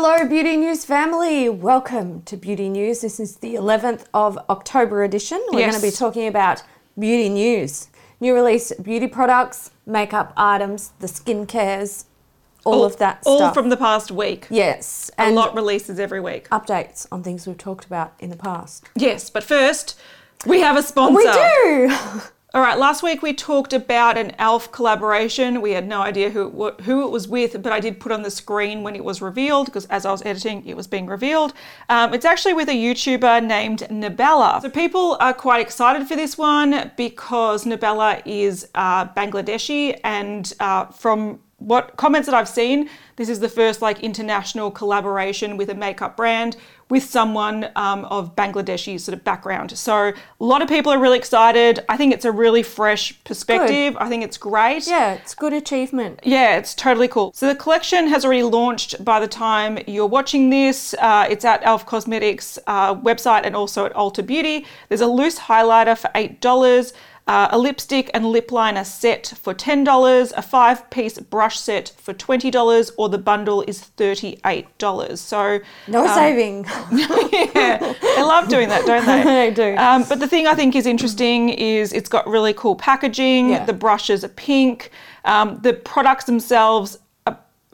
Hello, Beauty News family. Welcome to Beauty News. This is the 11th of October edition. We're Yes. going to be talking about beauty news, new release beauty products, makeup items, the skincares, all, of that all stuff. from the past week. yes, A lot releases every week. updates on things we've talked about in the past. Yes, but first, we have a sponsor. We do. All right, last week we talked about an Elf collaboration. We had no idea who it, who it was with, but I did put on the screen when it was revealed because as I was editing, it was being revealed. Um, it's actually with a YouTuber named Nabela. So people are quite excited for this one because Nabela is uh, Bangladeshi, and uh, from what comments that I've seen, this is the first like international collaboration with a makeup brand with someone um, of Bangladeshi sort of background. So a lot of people are really excited. I think it's a really fresh perspective. I think it's great. yeah, it's good achievement. Yeah, it's totally cool. So the collection has already launched by the time you're watching this. Uh, it's at Elf Cosmetics uh, website and also at Ulta Beauty. There's a loose highlighter for eight dollars. Uh, a lipstick and lip liner set for $10, a five piece brush set for $20, or the bundle is $38. So, No um, saving. yeah, they love doing that, don't they? They do. Um, but the thing I think is interesting is it's got really cool packaging. Yeah. The brushes are pink. Um, the products themselves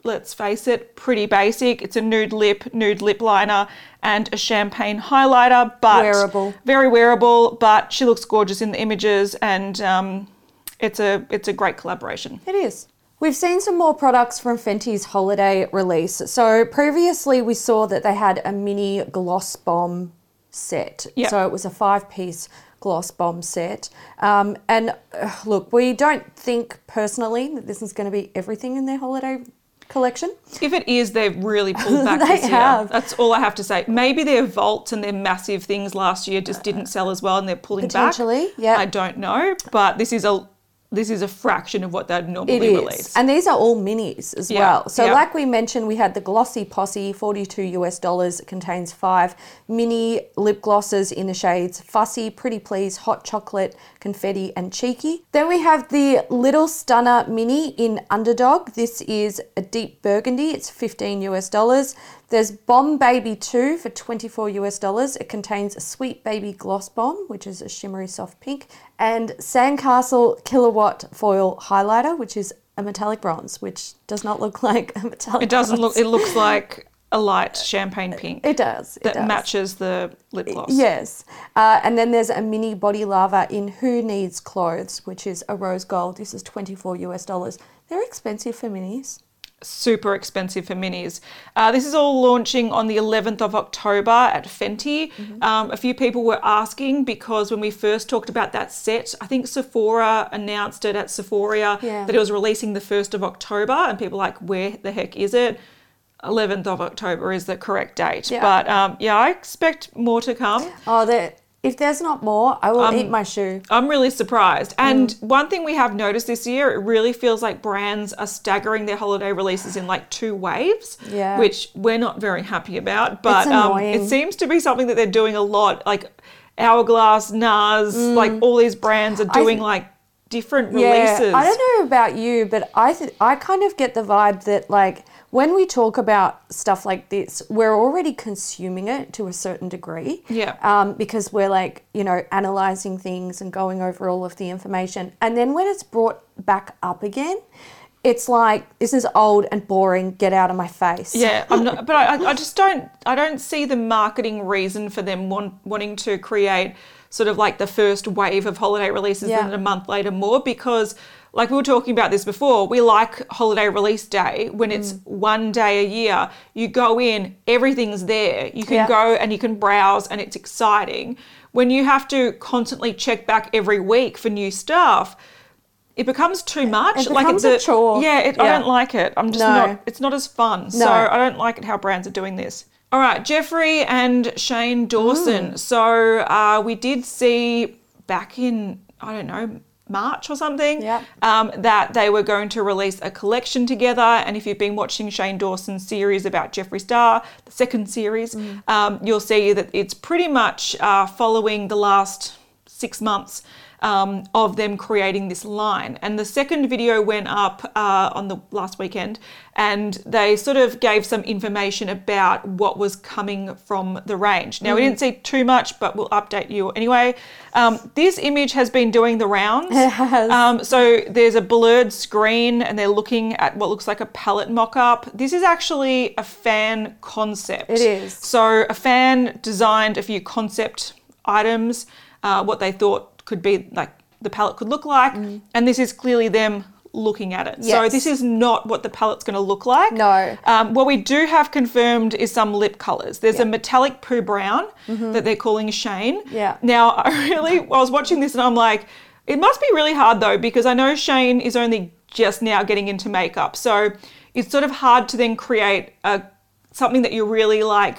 let's face it, pretty basic. It's a nude lip, nude lip liner, and a champagne highlighter, but Wearable. very wearable. But she looks gorgeous in the images, and um, it's a it's a great collaboration. It is. We've seen some more products from Fenty's holiday release. So previously we saw that they had a mini gloss bomb set. Yeah. So it was a five piece gloss bomb set. Um, and uh, look, we don't think personally that this is going to be everything in their holiday collection. If it is, they've really pulled back They this year. have. That's all I have to say. Maybe their vaults and their massive things last year just didn't sell as well, and they're pulling back. Potentially, yeah. I don't know, but this is a this is a fraction of what they'd normally is. release. And these are all minis as Yeah, well. So, yeah. like we mentioned, we had the Glossy Posse, 42 US dollars. It contains five mini lip glosses in the shades Fussy, Pretty Please, Hot Chocolate, Confetti, and Cheeky. Then we have the Little Stunner Mini in Underdog. This is a deep burgundy, it's 15 US dollars. There's Bomb Baby 2 for 24 US dollars. It contains a Sweet Baby Gloss Bomb, which is a shimmery soft pink, and Sandcastle Kilowatt Foil Highlighter, which is a metallic bronze, which does not look like a metallic It doesn't look. It looks like a light champagne pink It does. It that does. matches the lip gloss. Yes. Uh, and then there's a mini body lava in Who Needs Clothes, which is a rose gold. This is 24 US dollars. They're expensive for minis. Super expensive for minis. Uh, this is all launching on the 11th of October at Fenty. Mm-hmm. Um, a few people were asking because when we first talked about that set, I think Sephora announced it at Sephora Yeah. that it was releasing the 1st of October, and people were like, where the heck is it? 11th of October is the correct date. Yeah. But um, yeah, I expect more to come. Oh, there. If there's not more, I will Um, eat my shoe. I'm really surprised. And Mm. one thing we have noticed this year, it really feels like brands are staggering their holiday releases in like two waves, Yeah. which we're not very happy about. But um, it seems to be something that they're doing a lot. Like Hourglass, NARS, like all these brands are doing Mm. th- like different Yeah, releases. I don't know about you, but I th- I kind of get the vibe that like when we talk about stuff like this, we're already consuming it to a certain degree. Yeah. Um, because we're like you know analyzing things and going over all of the information, and then when it's brought back up again, it's like this is old and boring. Get out of my face. Yeah, I'm not, but I, I just don't. I don't see the marketing reason for them want, wanting to create sort of like the first wave of holiday releases Yeah. and then a month later more because, like we were talking about this before, we like holiday release day when it's Mm. one day a year. You go in, everything's there. You can Yeah. go and you can browse, and it's exciting. When you have to constantly check back every week for new stuff. It becomes too much. It becomes a chore. Yeah, it, I don't like it. I'm just No. not. It's not as fun. So I don't like it how brands are doing this. All right, Jeffree and Shane Dawson. Mm. So uh, we did see back in I don't know March or something Yep. um, that they were going to release a collection together. And if you've been watching Shane Dawson's series about Jeffree Star, the second series, um, you'll see that it's pretty much uh, following the last six months um, of them creating this line. And the second video went up uh, on the last weekend, and they sort of gave some information about what was coming from the range. Now, we didn't see too much, but we'll update you anyway. Um, this image has been doing the rounds. It has. Um, so there's a blurred screen, and they're looking at what looks like a palette mock up. This is actually a fan concept. It is. So a fan designed a few concept items, uh, what they thought could be like the palette could look like, and this is clearly them looking at it. So Mm. This is not what the palette's going to look like. No. Um, what we do have confirmed is some lip colours. There's a metallic poo brown that they're calling Shane. Mm-hmm. Yeah. Now, I really, I was watching this and I'm like, it must be really hard though, because I know Shane is only just now getting into makeup. So it's sort of hard to then create a, something that you really like,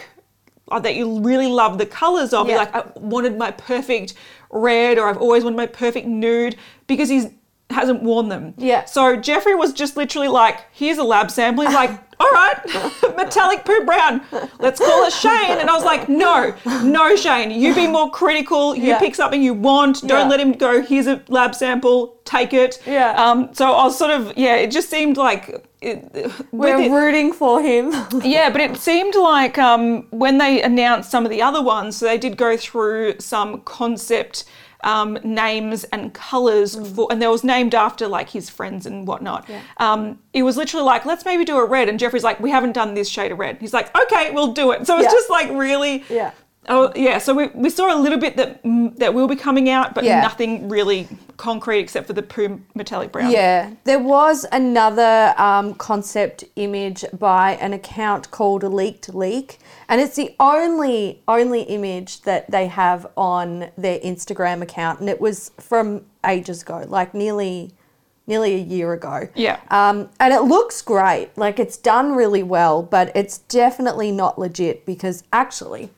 or that you really love the colours of. You're Yeah. like, I wanted my perfect red, or I've always wanted my perfect nude, because he's hasn't worn them. Yeah. So Jeffree was just literally like, here's a lab sample. He's like, all right, metallic poo brown. Let's call it Shane. And I was like, no, no, Shane. You be more critical. You Yeah. pick something you want. Don't Yeah. let him go, here's a lab sample. Take it. Yeah. Um, so I was sort of, yeah, it just seemed like. It, We're it- rooting for him. yeah, but it seemed like um, when they announced some of the other ones, so they did go through some concept um, names and colors for, and there was named after like his friends and whatnot. Um, it was literally like, let's maybe do a red, and Jeffree's like, we haven't done this shade of red. He's like, okay, we'll do it. So it's Yeah. just like really. Yeah. Oh yeah, so we, we saw a little bit that mm, that will be coming out, but Yeah. nothing really concrete except for the poo metallic brown. Yeah, there was another um, concept image by an account called Leaked Leak, and it's the only only image that they have on their Instagram account, and it was from ages ago, like nearly nearly a year ago. Yeah. Um, and it looks great, like it's done really well, but it's definitely not legit because actually,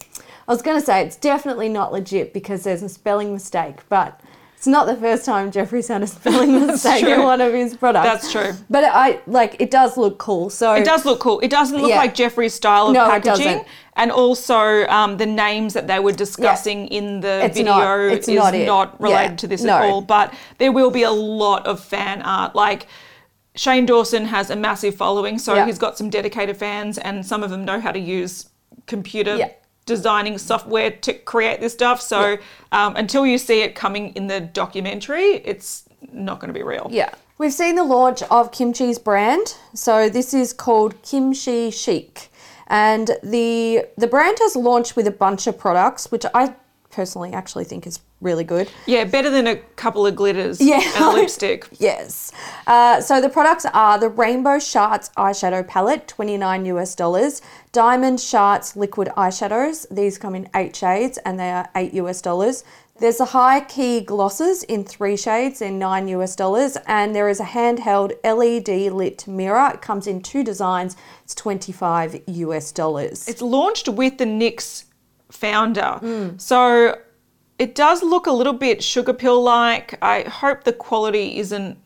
I was going to say it's definitely not legit because there's a spelling mistake, but it's not the first time Jeffree's had a spelling mistake in one of his products. That's true. But I like it does look cool. So It does look cool. It doesn't look Yeah. like Jeffree's style of No, it packaging. doesn't. And also, um, the names that they were discussing in the It's video not- is not not, related Yeah. to this No. at all. But there will be a lot of fan art. Like Shane Dawson has a massive following, so Yeah. he's got some dedicated fans, and some of them know how to use computer Yeah. Designing software to create this stuff. So um, until you see it coming in the documentary, it's not going to be real. Yeah. We've seen the launch of Kimchi's brand. So this is called Kimchi Chic. And the the brand has launched with a bunch of products, which I personally actually think is really good. Yeah, better than a couple of glitters Yeah. and a lipstick. Yes. Uh, so the products are the Rainbow Shards eyeshadow palette, 29 US dollars. Diamond Shards liquid eyeshadows. These come in eight shades and they are eight US dollars. There's the high key glosses in three shades in nine US dollars, and there is a handheld LED lit mirror. It comes in two designs. It's 25 US dollars. It's launched with the NYX founder. Hmm. So it does look a little bit Sugarpill like. I hope the quality isn't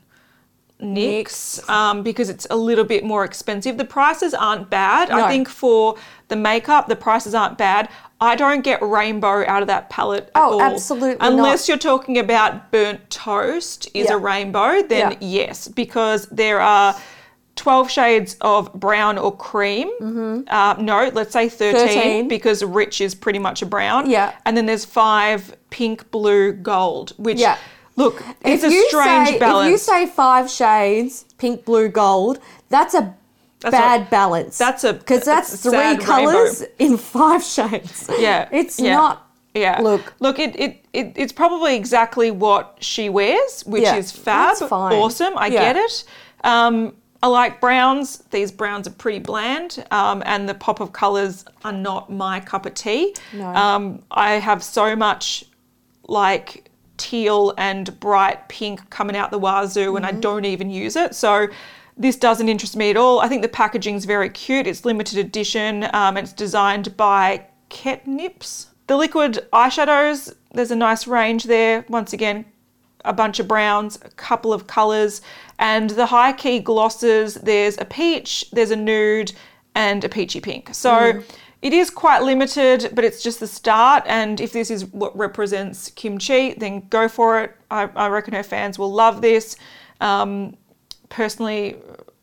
NYX um, because it's a little bit more expensive. The prices aren't bad. No. I think for the makeup, the prices aren't bad. I don't get rainbow out of that palette at Oh, all. absolutely Unless not. you're talking about burnt toast is Yeah. a rainbow, then Yeah. yes, because there are 12 shades of brown or cream. Uh, no, let's say 13, Mm-hmm. 13. because rich is pretty much a brown. Yeah. And then there's five pink, blue, gold, which, Yeah. look, it's If a strange say, balance. If you say five shades, pink, blue, gold, that's a That's bad a- balance. that's a- because that's three colors in five shades. Yeah. it's yeah. not. Yeah. Look. Look, it, it, it it's probably exactly what she wears, which Yeah, is fab. that's fine. Awesome. I Yeah. get it. Um, I like browns. These browns are pretty bland, um, and the pop of colours are not my cup of tea. No. Um, I have so much like teal and bright pink coming out the wazoo, and I don't even use it. So this doesn't interest me at all. I think the packaging's very cute. It's limited edition. Um, it's designed by Ketnipz. The liquid eyeshadows, there's a nice range there. Once again, a bunch of browns, a couple of colours, and the high key glosses, there's a peach, there's a nude, and a peachy pink. So it is quite limited, but it's just the start. And if this is what represents kimchi, then go for it. I, I reckon her fans will love this. Um, personally,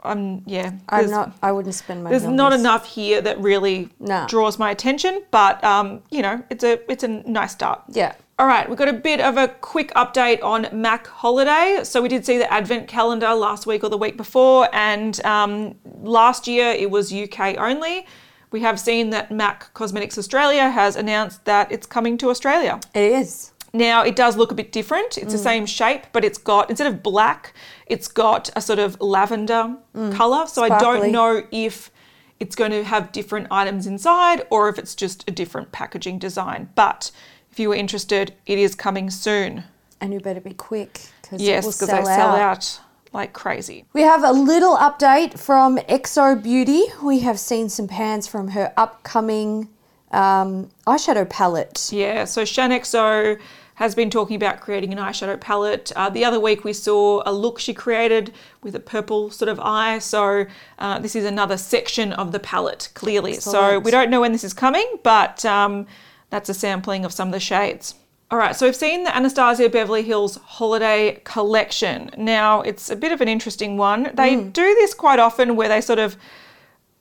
I'm yeah. I'm not. I wouldn't spend money. There's not this. enough here that really No. draws my attention, but um, you know, it's a it's a nice start. Yeah. All right, we've got a bit of a quick update on Mac Holiday. So we did see the Advent calendar last week or the week before, and um, last year it was UK only. We have seen that Mac Cosmetics Australia has announced that it's coming to Australia. It is. Now it does look a bit different. It's the same shape, but it's got instead of black, it's got a sort of lavender color. So I don't know if it's going to have different items inside or if it's just a different packaging design. But if you were interested, it is coming soon. And you better be quick because Yes, because sell, they sell out. like crazy. We have a little update from xoBeauty. We have seen some pans from her upcoming um, eyeshadow palette. Yeah, so Shaaanxo has been talking about creating an eyeshadow palette. Uh, the other week we saw a look she created with a purple sort of eye. So uh, this is another section of the palette, clearly. So we don't know when this is coming, but um, that's a sampling of some of the shades. All right, so we've seen the Anastasia Beverly Hills Holiday Collection. Now, it's a bit of an interesting one. They Hmm. do this quite often where they sort of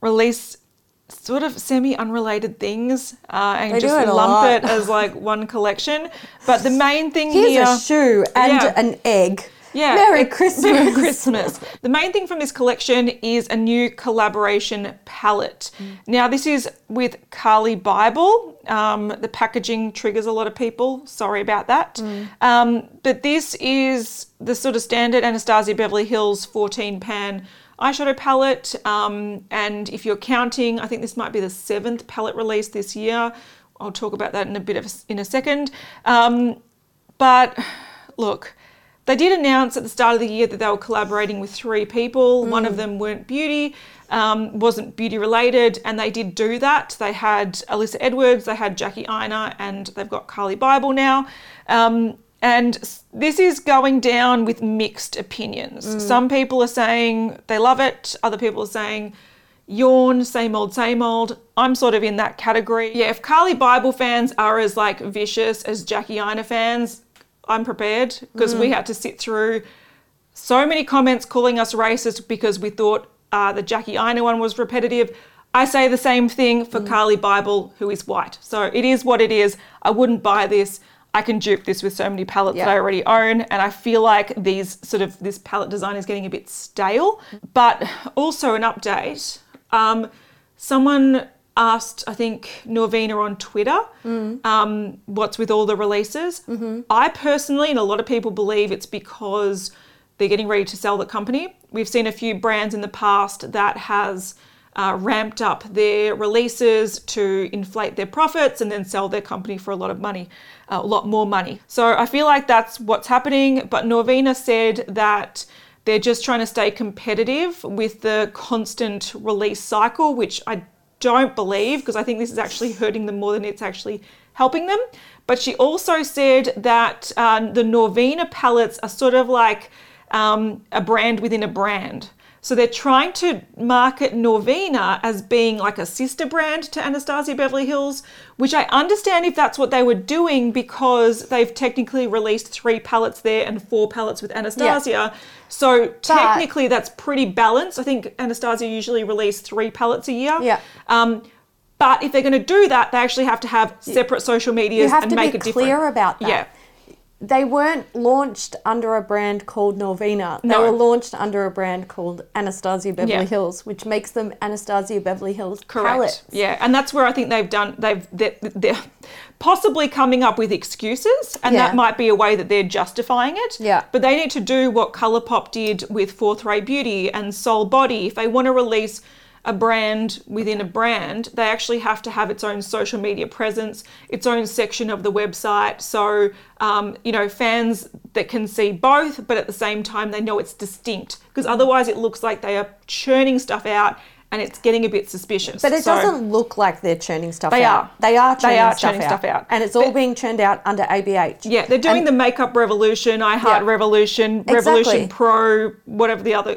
release sort of semi unrelated things uh, and They just it lump it as like one collection. But the main thing Here's here. a shoe and Yeah. an egg. Yeah, Merry Christmas. Merry Christmas. The main thing from this collection is a new collaboration palette. Now, this is with Carli Bybel. Um, the packaging triggers a lot of people. Sorry about that. Um, but this is the sort of standard Anastasia Beverly Hills 14 pan eyeshadow palette. Um, and if you're counting, I think this might be the seventh palette release this year. I'll talk about that in a bit of in a second. Um, but look, they did announce at the start of the year that they were collaborating with three people. One of them weren't beauty, um, wasn't beauty related, and they did do that. They had Alyssa Edwards, they had Jackie Aina, and they've got Carli Bybel now. Um, and this is going down with mixed opinions. Some people are saying they love it, other people are saying yawn, same old, same old. I'm sort of in that category. Yeah, if Carli Bybel fans are as like vicious as Jackie Aina fans, I'm prepared because we had to sit through so many comments calling us racist because we thought uh, the Jackie Aina one was repetitive. I say the same thing for Carli Bybel, who is white. So it is what it is. I wouldn't buy this. I can dupe this with so many palettes that I already own, and I feel like these sort of this palette design is getting a bit stale. But also an update. Um, someone asked, I think Norvina on Twitter, um, what's with all the releases. I personally, and a lot of people believe it's because they're getting ready to sell the company. We've seen a few brands in the past that has uh, ramped up their releases to inflate their profits and then sell their company for a lot of money, uh, a lot more money. So I feel like that's what's happening. But Norvina said that they're just trying to stay competitive with the constant release cycle, which I don't believe because I think this is actually hurting them more than it's actually helping them. But she also said that uh, the Norvina palettes are sort of like um, a brand within a brand. So they're trying to market Norvina as being like a sister brand to Anastasia Beverly Hills, which I understand if that's what they were doing because they've technically released three palettes there and four palettes with Anastasia. So technically that's pretty balanced. I think Anastasia usually release three palettes a year. Yeah. Um, but if they're going to do that, they actually have to have separate social medias You have and to make be it different. clear about that. Yeah. They weren't launched under a brand called Norvina. They No. were launched under a brand called Anastasia Beverly Yeah. Hills, which makes them Anastasia Beverly Hills Correct. palettes. Yeah, and that's where I think they've done. They've they're, they're possibly coming up with excuses, and Yeah. that might be a way that they're justifying it. Yeah. But they need to do what ColourPop did with Fourth Ray Beauty and Sol Body. If they want to release a brand within a brand, they actually have to have its own social media presence, its own section of the website. So, um, you know, fans that can see both, but at the same time, they know it's distinct because otherwise it looks like they are churning stuff out and it's getting a bit suspicious. But it So- doesn't look like they're churning stuff They out. are. They are churning, They are stuff, churning out. stuff out. And it's all But- being churned out under ABH. Yeah, they're doing the makeup revolution, I Heart Yeah. Revolution, Exactly. Revolution Pro, whatever the other,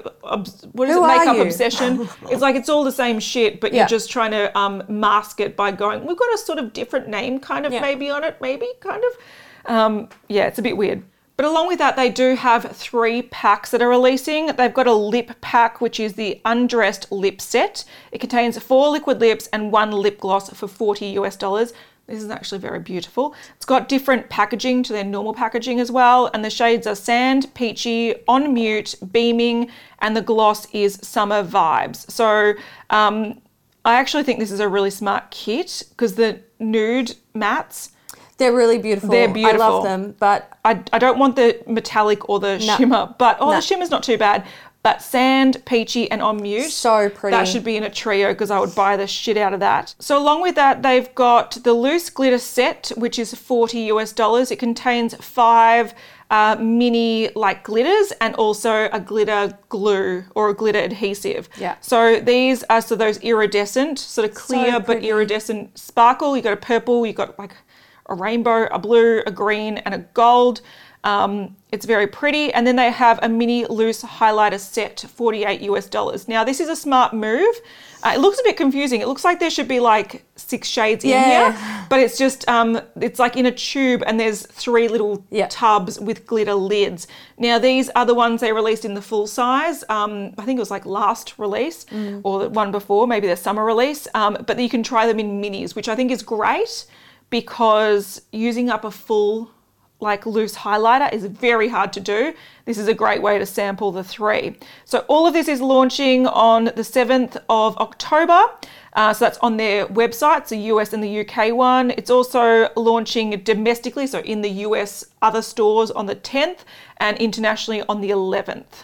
what is Who it, Makeup? Obsession. it's like it's all the same shit, but Yeah. you're just trying to um, mask it by going, we've got a sort of different name kind of Yeah. maybe on it, maybe, kind of. Um, yeah, it's a bit weird. But along with that, they do have three packs that are releasing. They've got a lip pack, which is the undressed lip set. It contains four liquid lips and one lip gloss for 40 US dollars. This is actually very beautiful. It's got different packaging to their normal packaging as well. And the shades are sand, peachy, on mute, beaming, and the gloss is summer vibes. So um, I actually think this is a really smart kit because the nude mattes, They're really beautiful. They're beautiful. I love them, but I, I don't want the metallic or the shimmer, but oh, No. the shimmer's not too bad. But sand, peachy, and on mute. So pretty. That should be in a trio because I would buy the shit out of that. So along with that, they've got the loose glitter set, which is 40 US dollars. It contains five uh, mini like glitters and also a glitter glue or a glitter adhesive. Yeah. So these are so those iridescent, sort of clear but iridescent sparkle. You got a purple, you got like a rainbow, a blue, a green, and a gold. Um, it's very pretty. And then they have a mini loose highlighter set, 48 US dollars. Now, this is a smart move. Uh, it looks a bit confusing. It looks like there should be like six shades in here, but it's just, um, it's like in a tube and there's three little Yeah. tubs with glitter lids. Now, these are the ones they released in the full size. Um, I think it was like last release Mm. or the one before, maybe the summer release. Um, but you can try them in minis, which I think is great because using up a full like loose highlighter is very hard to do. This is a great way to sample the three. So all of this is launching on the 7th of October. Uh, so that's on their website, the US and the UK one. It's also launching domestically, so in the US other stores on the 10th and internationally on the 11th.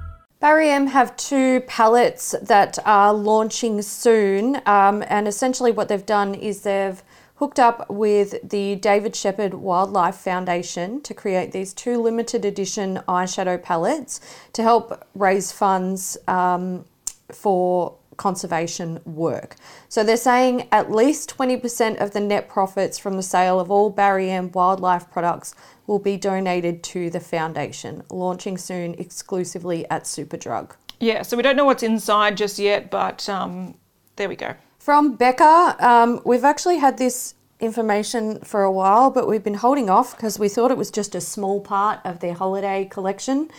Barry M have two palettes that are launching soon, um, and essentially what they've done is they've hooked up with the David Shepherd Wildlife Foundation to create these two limited edition eyeshadow palettes to help raise funds um, for conservation work. So they're saying at least 20% of the net profits from the sale of all Barry M wildlife products will be donated to the foundation, launching soon exclusively at Superdrug. Yeah, so we don't know what's inside just yet, but um, there we go. From Becca, um, we've actually had this information for a while, but we've been holding off because we thought it was just a small part of their holiday collection.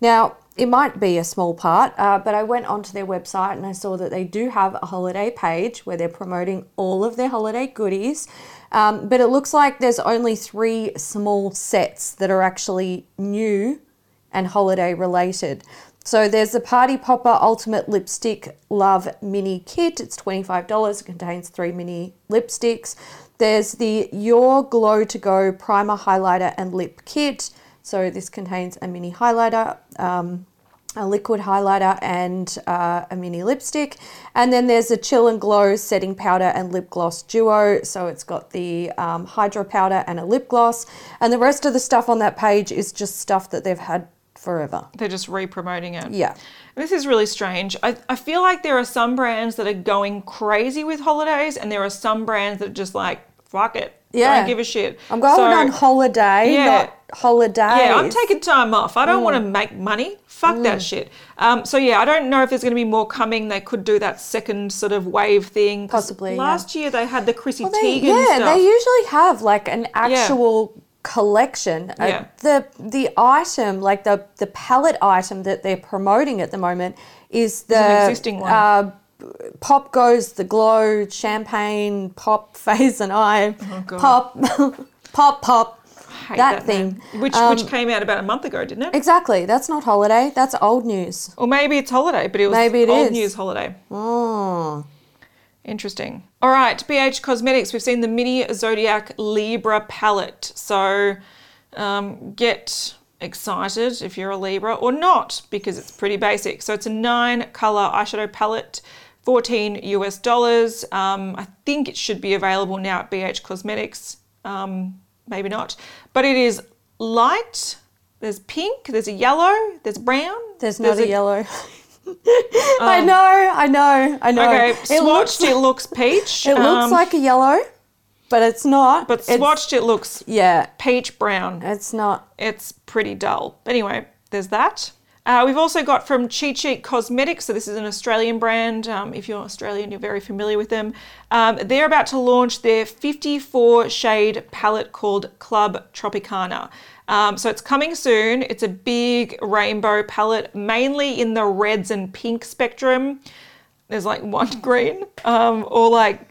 Now, it might be a small part, uh, but I went onto their website and I saw that they do have a holiday page where they're promoting all of their holiday goodies. Um, but it looks like there's only three small sets that are actually new and holiday related. So there's the Party Popper Ultimate Lipstick Love Mini Kit. It's $25. It contains three mini lipsticks. There's the Your Glow to Go Primer Highlighter and Lip Kit. So this contains a mini highlighter, um, a liquid highlighter, and uh, a mini lipstick. And then there's a Chill and Glow Setting Powder and Lip Gloss Duo. So it's got the um, hydro powder and a lip gloss. And the rest of the stuff on that page is just stuff that they've had forever. They're just re-promoting it. Yeah. This is really strange. I, I feel like there are some brands that are going crazy with holidays, and there are some brands that are just like, fuck it. Yeah. I Don't give a shit. I'm going So- on holiday, Yeah. not holidays. Yeah, I'm taking time off. I don't Mm. want to make money. Fuck that shit. Um, so yeah, I don't know if there's going to be more coming. They could do that second sort of wave thing. Possibly, yeah. Last year they had the Chrissy Well, they, Teigen yeah, stuff. they usually have like an actual collection. Uh, Yeah. the the item, like the the palette item that they're promoting at the moment, is the an existing one. Uh, Pop goes the glow champagne pop phase and I Oh, God. pop pop pop. Hate that, name. thing. which Um, which came out about a month ago, didn't it? Exactly. That's not holiday. That's old news. or maybe it's holiday, but it was Maybe it old is. news holiday. Oh. Interesting. All right, BH Cosmetics. We've seen the mini Zodiac Libra palette. So um, get excited if you're a Libra or not because it's pretty basic. So it's a nine color eyeshadow palette, 14 US dollars. Um, I think it should be available now at BH Cosmetics. Um, maybe not. But it is light. There's pink, there's a yellow, there's brown. There's not a, yellow. I know, I know, I know. Um, Okay, it swatched looks, it looks peach. it looks um, like a yellow, but it's not. but It's- swatched it looks Yeah, peach brown. it's not. It's pretty dull. Anyway, there's that. Uh, we've also got from Cheat Sheet Cosmetics. So this is an Australian brand. Um, if you're Australian, you're very familiar with them. Um, they're about to launch their 54 shade palette called Club Tropicana. Um, so it's coming soon. It's a big rainbow palette, mainly in the reds and pink spectrum. There's like one green, um, or like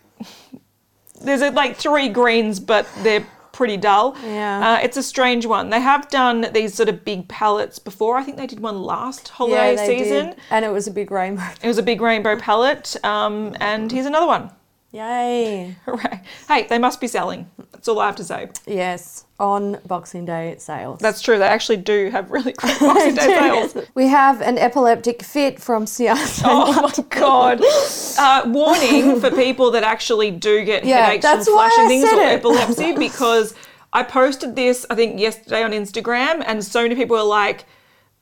there's like three greens, but they're pretty dull. Yeah. Uh, it's a strange one. They have done these sort of big palettes before. I think they did one last holiday yeah, season. did. And it was a big rainbow. It was a big rainbow palette. Um, and here's another one. Yay. Hooray. Hey, they must be selling. That's all I have to say. Yes, on Boxing Day sales. That's true. They actually do have really great Boxing Day sales. We have an epileptic fit from Ciate. Oh my god! Uh, warning for people that actually do get Yeah, headaches that's from flashing things or it. epilepsy because I posted this I think yesterday on Instagram and so many people were like,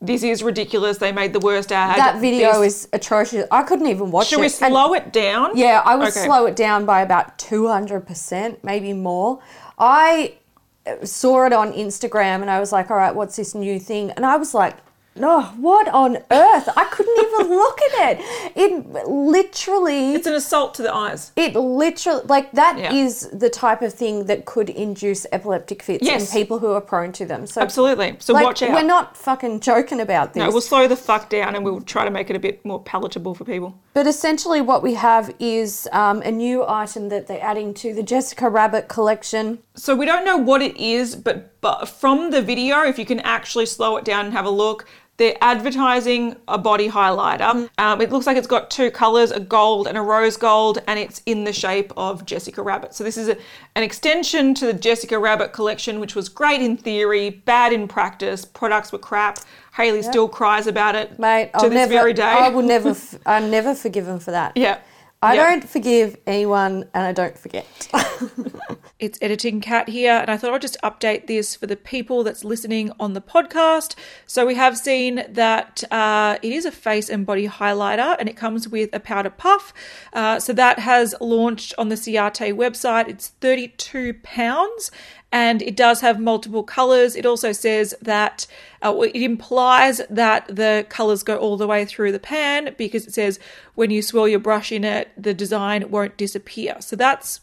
"This is ridiculous. They made the worst ad." That video This- is atrocious. I couldn't even watch Should it. Should we And- slow it down? Yeah, I would Okay. slow it down by about 200%, maybe more. I saw it on Instagram and I was like, all right, what's this new thing? And I was like, no, what on earth? I couldn't even look at it. It literally. It's an assault to the eyes. it literally, like, that is Yeah. the type of thing that could induce epileptic fits Yes. in people who are prone to them. So, Absolutely. So like, watch out. We're not fucking joking about this. no, we'll slow the fuck down and we'll try to make it a bit more palatable for people. But essentially, what we have is um, a new item that they're adding to the Jessica Rabbit collection. So we don't know what it is, but but from the video, if you can actually slow it down and have a look, they're advertising a body highlighter. Um, it looks like it's got two colors, a gold and a rose gold, and it's in the shape of Jessica Rabbit. So this is a, an extension to the Jessica Rabbit collection, which was great in theory, bad in practice. Products were crap. Haley still cries about it Mate, to I'll this never, very day. I will never, f- I never forgive him for that. yeah. I Yeah. don't forgive anyone and I don't forget. It's Editing Cat here, and I thought I'd just update this for the people that's listening on the podcast. So, we have seen that uh, it is a face and body highlighter, and it comes with a powder puff. Uh, so, that has launched on the Ciate website. It's £32, and it does have multiple colors. It also says that uh, it implies that the colors go all the way through the pan because it says when you swirl your brush in it, the design won't disappear. So, that's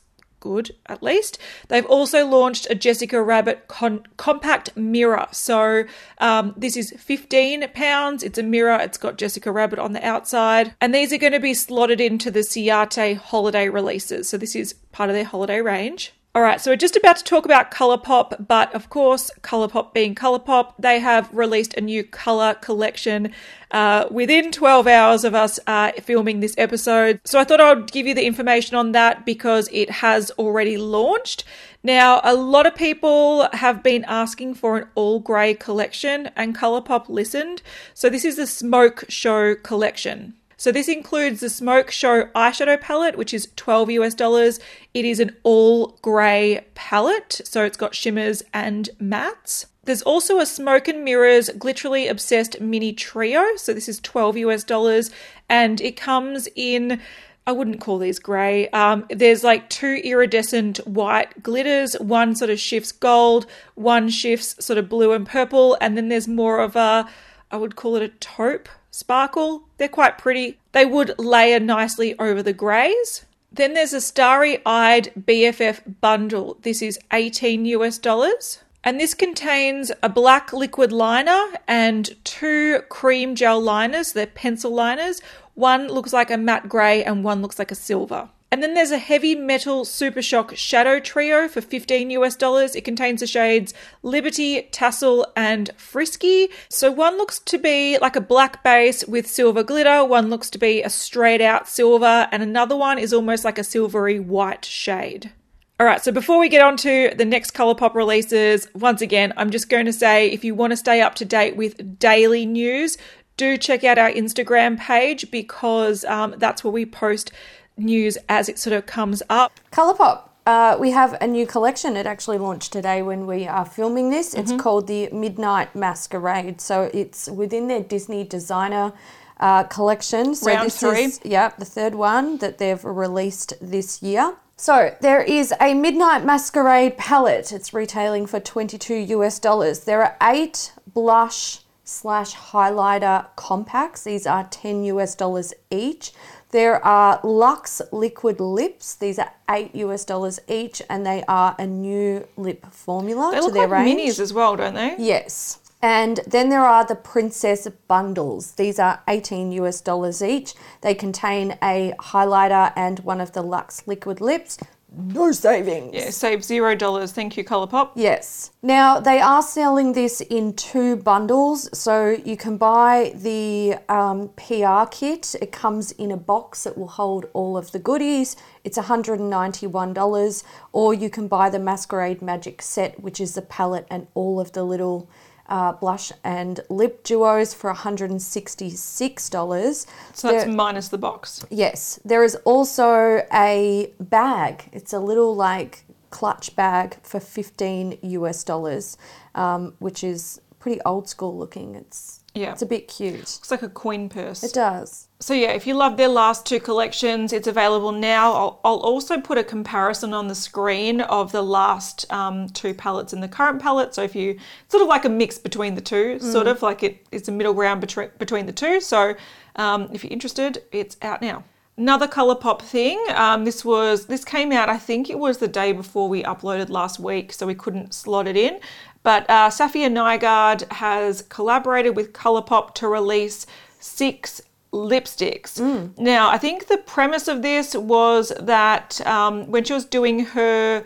good at least. They've also launched a Jessica Rabbit con- compact mirror. So um, this is 15 pounds. It's a mirror. It's got Jessica Rabbit on the outside. And these are going to be slotted into the Ciate holiday releases. So this is part of their holiday range. All right, so we're just about to talk about Colourpop, but of course, Colourpop being Colourpop, they have released a new color collection uh, within 12 hours of us uh, filming this episode. So I thought I'd give you the information on that because it has already launched. Now, a lot of people have been asking for an all grey collection, and Colourpop listened. So this is the Smoke Show collection. So this includes the Smoke Show eyeshadow palette, which is 12 US dollars. It is an all grey palette, so it's got shimmers and mattes. There's also a Smoke and Mirrors Glitterly Obsessed mini trio, so this is 12 US dollars, and it comes in I wouldn't call these grey. Um, there's like two iridescent white glitters. One sort of shifts gold, one shifts sort of blue and purple, and then there's more of a, I would call it a taupe sparkle. They're quite pretty. They would layer nicely over the greys. Then there's a starry eyed BFF bundle. This is 18 US dollars. And this contains a black liquid liner and two cream gel liners. They're pencil liners. One looks like a matte grey and one looks like a silver. And then there's a heavy metal Super Shock Shadow Trio for 15 US dollars. It contains the shades Liberty, Tassel, and Frisky. So one looks to be like a black base with silver glitter, one looks to be a straight out silver, and another one is almost like a silvery white shade. All right, so before we get on to the next Colourpop releases, once again, I'm just going to say if you want to stay up to date with daily news, do check out our Instagram page because um, that's where we post news as it sort of comes up. Colourpop. Uh, we have a new collection. It actually launched today when we are filming this. It's Mm-hmm. called the Midnight Masquerade. So it's within their Disney designer uh, collection. So Round this three. is yeah the third one that they've released this year. So there is a Midnight Masquerade palette. It's retailing for 22 US dollars. There are eight blush slash highlighter compacts. These are 10 US dollars each. There are Lux liquid lips. These are 8 US dollars each and they are a new lip formula They to look their like range. minis as well, don't they? Yes. And then there are the Princess bundles. These are 18 US dollars each. They contain a highlighter and one of the Lux liquid lips. No savings. Yeah, save zero dollars. Thank you, Colourpop. Yes. Now they are selling this in two bundles, so you can buy the um, PR kit. It comes in a box that will hold all of the goodies. It's $191, or you can buy the Masquerade Magic set, which is the palette and all of the little uh, blush and lip duos for $166. So that's There- minus the box. Yes, there is also a bag. It's a little like clutch bag for 15 US dollars, um, which is pretty old school looking. It's Yeah. it's a bit cute. Looks like a coin purse. It does. So yeah, if you love their last two collections, it's available now. I'll, I'll also put a comparison on the screen of the last um, two palettes and the current palette. So if you sort of like a mix between the two, sort of like it, it's a middle ground between between the two. So um, if you're interested, it's out now. Another Colourpop thing. Um, this was this came out. I think it was the day before we uploaded last week, so we couldn't slot it in. But uh, Safia Nygaard has collaborated with Colourpop to release six lipsticks. Now, I think the premise of this was that um, when she was doing her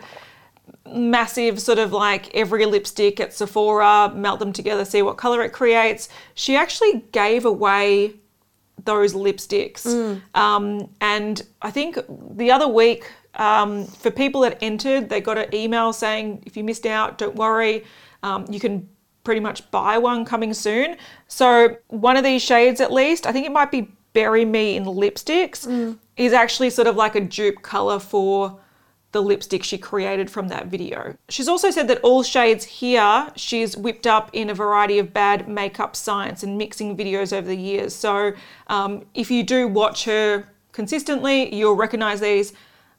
massive sort of like every lipstick at Sephora, melt them together, see what color it creates, she actually gave away those lipsticks. Um, and I think the other week, um, for people that entered, they got an email saying, if you missed out, don't worry, um, you can pretty much buy one coming soon. So, one of these shades, at least, I think it might be Bury Me in Lipsticks, is actually sort of like a dupe color for the lipstick she created from that video. She's also said that all shades here she's whipped up in a variety of bad makeup science and mixing videos over the years. So um, if you do watch her consistently, you'll recognize these.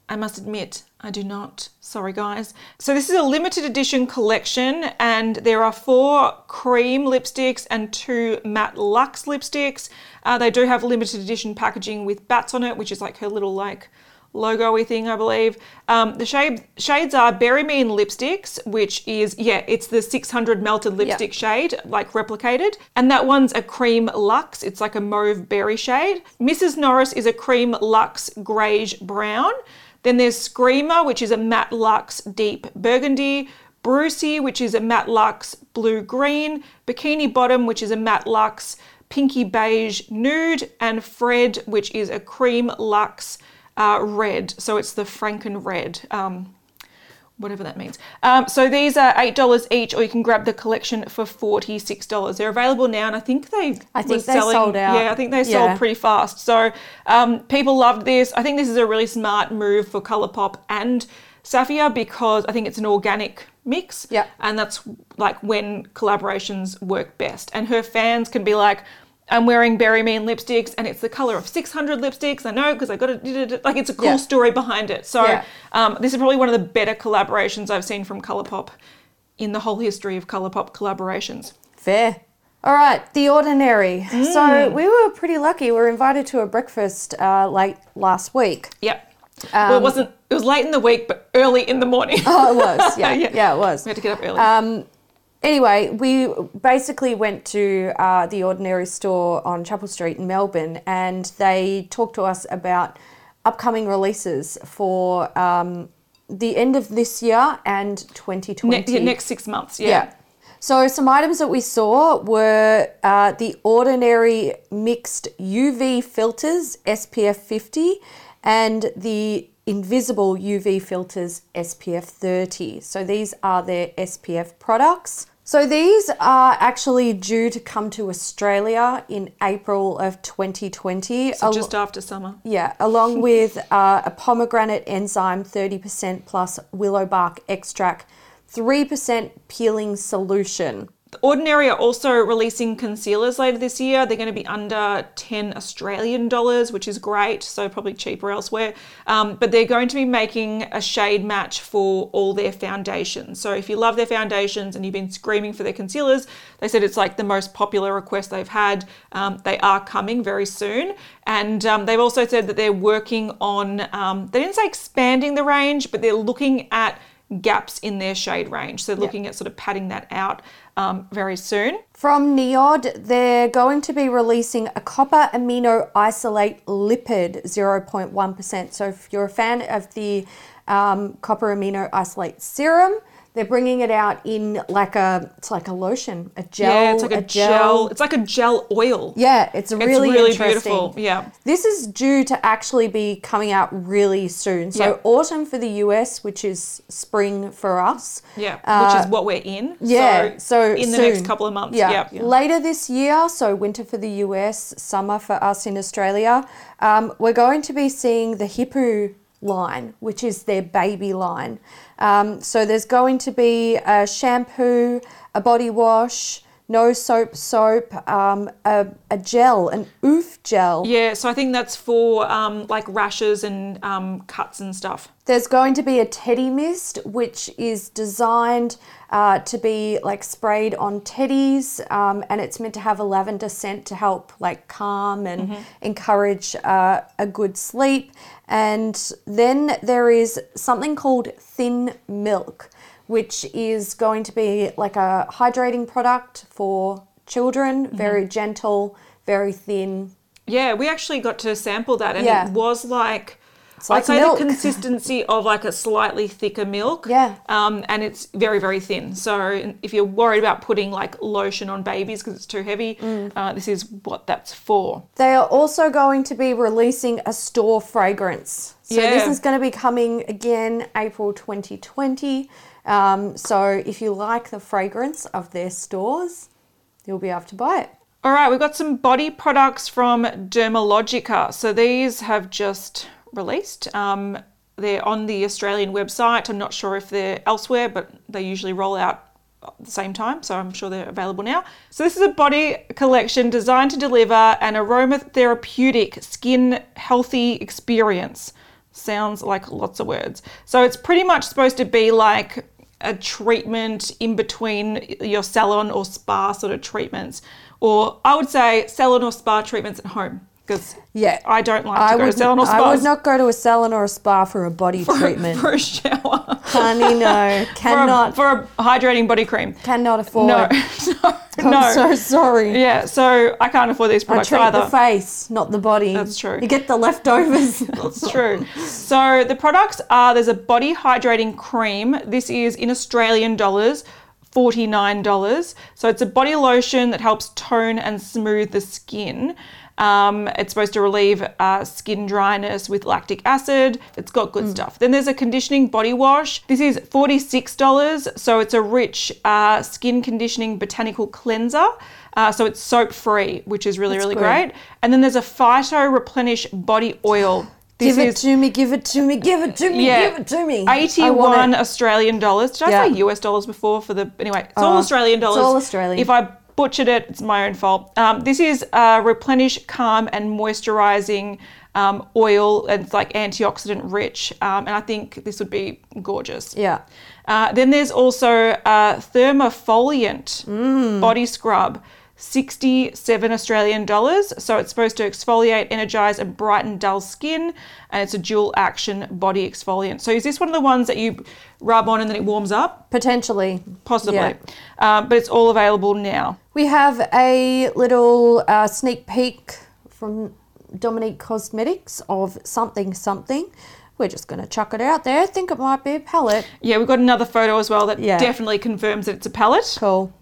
I must admit, I do not. Sorry, guys. So, this is a limited edition collection, and there are four cream lipsticks and two matte luxe lipsticks. Uh, they do have limited edition packaging with bats on it, which is like her little, like, logo-y thing, I believe. Um, the shade, shades are Bury Me in Lipsticks, which is, yeah, it's the 600 melted lipstick shade, like replicated. And that one's a cream luxe. It's like a mauve berry shade. Mrs. Norris is a cream luxe greige brown. Then there's Screamer, which is a matte luxe deep burgundy. Brucey, which is a matte luxe blue green. Bikini Bottom, which is a matte luxe pinky beige nude. And Fred, which is a cream luxe uh, red. So it's the Franken red. Um, whatever that means. Um, so these are eight dollars each, or you can grab the collection for forty six dollars. They're available now, and I think they I think they sold out. Yeah, I think they Yeah. sold pretty fast. So um, people loved this. I think this is a really smart move for Colourpop and Safia because I think it's an organic mix. Yeah. and that's like when collaborations work best. And her fans can be like. I'm wearing Bury Me in lipsticks, and it's the color of 600 lipsticks. I know because I got it. Like it's a cool Yeah. story behind it. So Yeah. um, this is probably one of the better collaborations I've seen from Colourpop in the whole history of Colourpop collaborations. Fair. All right, The Ordinary. So Mm. we were pretty lucky. We were invited to a breakfast uh, late last week. Yep. well, it Um, wasn't. It was late in the week, but early in the morning. Oh, it was. Yeah, Yeah. yeah, it was. we had to get up early. Anyway, we basically went to uh, the Ordinary store on Chapel Street in Melbourne, and they talked to us about upcoming releases for um, the end of this year and 2020. Ne- yeah, next six months. Yeah. Yeah. So some items that we saw were uh, the Ordinary Mixed UV Filters SPF 50 and the Invisible UV Filters SPF 30. So these are their SPF products. So these are actually due to come to Australia in April of 2020. So just after summer. Yeah, along with uh, a pomegranate enzyme 30% plus willow bark extract, 3% peeling solution. Ordinary are also releasing concealers later this year. They're going to be under 10 Australian dollars, which is great, so probably cheaper elsewhere. Um, but they're going to be making a shade match for all their foundations. So if you love their foundations and you've been screaming for their concealers, they said it's like the most popular request they've had. Um, they are coming very soon. And um, they've also said that they're working on, um, they didn't say expanding the range, but they're looking at gaps in their shade range. So looking at sort of padding that out um, very soon. From NIOD, they're going to be releasing a copper amino isolate lipid 0.1%. So if you're a fan of the um, copper amino isolate serum, they're bringing it out in like a it's like a lotion, a gel, yeah, it's like a, gel. It's like a gel oil. Yeah, it's really, it's really interesting. beautiful. Yeah. This is due to actually be coming out really soon. So Yeah. autumn for the US, which is spring for us. Yeah, Uh, which is what we're in. Yeah, so, in the soon. next couple of months. Yeah. Yeah. later this year, so winter for the US, summer for us in Australia. Um, we're going to be seeing the Hippo line, which is their baby line. Um, so there's going to be a shampoo, a body wash, no soap soap, um, a, a gel, an oof gel. Yeah, so I think that's for um, like rashes and um, cuts and stuff. There's going to be a teddy mist, which is designed uh, to be like sprayed on teddies, um, and it's meant to have a lavender scent to help like calm and encourage uh, a good sleep. And then there is something called thin milk, which is going to be like a hydrating product for children, very gentle, very thin. Yeah, we actually got to sample that, and Yeah. it was like. like I'd say milk. the consistency of like a slightly thicker milk. Yeah. Um, and it's very, very thin. So if you're worried about putting like lotion on babies because it's too heavy, Mm. uh, this is what that's for. They are also going to be releasing a store fragrance. So this is going to be coming again April 2020. Um, so if you like the fragrance of their stores, you'll be able to buy it. All right, we've got some body products from Dermalogica. So these have just released. Um, they're on the Australian website. I'm not sure if they're elsewhere, but they usually roll out at the same time, so I'm sure they're available now. So this is a body collection designed to deliver an aromatherapeutic, skin healthy experience. Sounds like lots of words. So it's pretty much supposed to be like a treatment in between your salon or spa sort of treatments, or I would say salon or spa treatments at home because Yeah. I don't like to I go would, to salon or I would not go to a salon or a spa for a body treatment. for a shower. Honey, no. For a, Cannot, for a hydrating body cream. cannot afford. No, no, I'm no. so sorry. Yeah, so I can't afford these products I treat either. the face, not the body. That's true. You get the leftovers. That's true. So the products are there's a body hydrating cream. This is in Australian dollars. $49. So it's a body lotion that helps tone and smooth the skin. Um, it's supposed to relieve uh, skin dryness with lactic acid. It's got good stuff. Then there's a conditioning body wash. This is $46. So it's a rich uh, skin conditioning botanical cleanser. Uh, so it's soap free, which is really, really good. great. And then there's a Phyto Replenish body oil. This give it to me, give it to me, give it to me, yeah, give it to me. I 81. Australian dollars. Did I say US dollars before for the anyway, it's all Oh, Australian it's dollars. all Australian. If I butchered it, it's my own fault. Um, this is uh, replenish, calm, and moisturizing um, oil. And it's like antioxidant rich, um, and I think this would be gorgeous. Yeah. Uh, then there's also uh, Thermafoliant Mm. body scrub. 67 Australian dollars. So it's supposed to exfoliate, energize, and brighten dull skin. And it's a dual action body exfoliant. So is this one of the ones that you rub on and then it warms up? Potentially. Possibly. Yeah. Um, but it's all available now. We have a little uh, sneak peek from Dominique Cosmetics of something something. We're just going to chuck it out there. I think it might be a palette. Yeah, we've got another photo as well that Yeah. definitely confirms that it's a palette. Cool.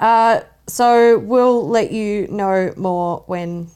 Uh, so we'll let you know more when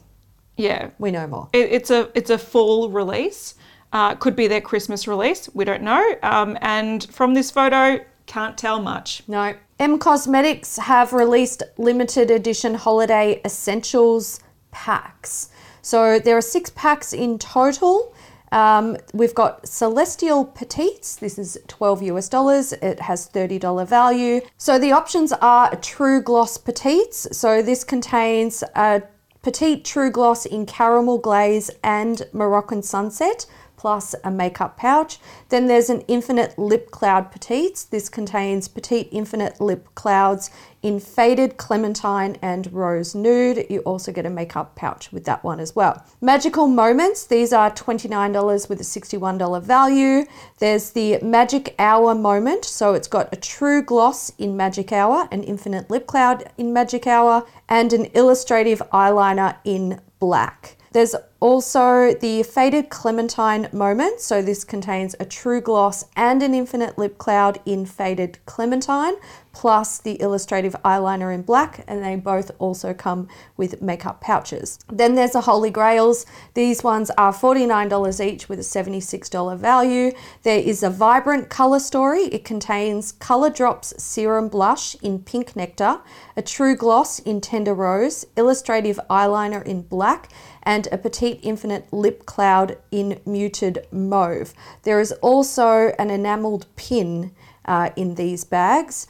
Yeah, we know more. it, it's a it's a fall release. Uh, could be their Christmas release. We don't know. Um, and from this photo, can't tell much. No. Em Cosmetics have released limited edition holiday essentials packs. So there are six packs in total. Um, we've got Celestial Petites. This is 12 US dollars. It has $30 value. So the options are True Gloss Petites. So this contains a Petite True Gloss in caramel glaze and Moroccan sunset plus a makeup pouch. Then there's an Infinite Lip Cloud Petites. This contains Petite Infinite Lip Clouds in faded clementine and rose nude. You also get a makeup pouch with that one as well. Magical Moments. These are $29 with a $61 value. There's the Magic Hour Moment. So it's got a true gloss in Magic Hour, an Infinite Lip Cloud in Magic Hour, and an illustrative eyeliner in black. There's also the Faded Clementine Moment. So this contains a true gloss and an infinite lip cloud in Faded Clementine, plus the illustrative eyeliner in black, and they both also come with makeup pouches. Then there's the Holy Grails. These ones are $49 each with a $76 value. There is a Vibrant Color Story. It contains Color Drops Serum Blush in Pink Nectar, a True Gloss in Tender Rose, illustrative eyeliner in black, and a Petite Infinite Lip Cloud in Muted Mauve. There is also an enameled pin uh, in these bags.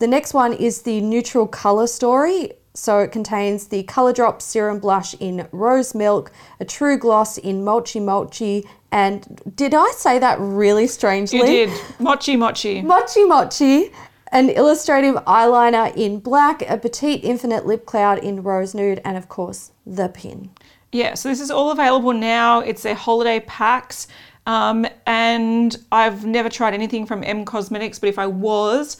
The next one is the Neutral Color Story. So it contains the Color Drop Serum Blush in Rose Milk, a True Gloss in Mochi Mochi, and did I say that really strangely? You did mochi mochi. Mochi Mochi, an illustrative eyeliner in black, a petite infinite lip cloud in rose nude, and of course, the pin. Yeah, so this is all available now. It's their holiday packs. Um, and I've never tried anything from Em Cosmetics, but if I was,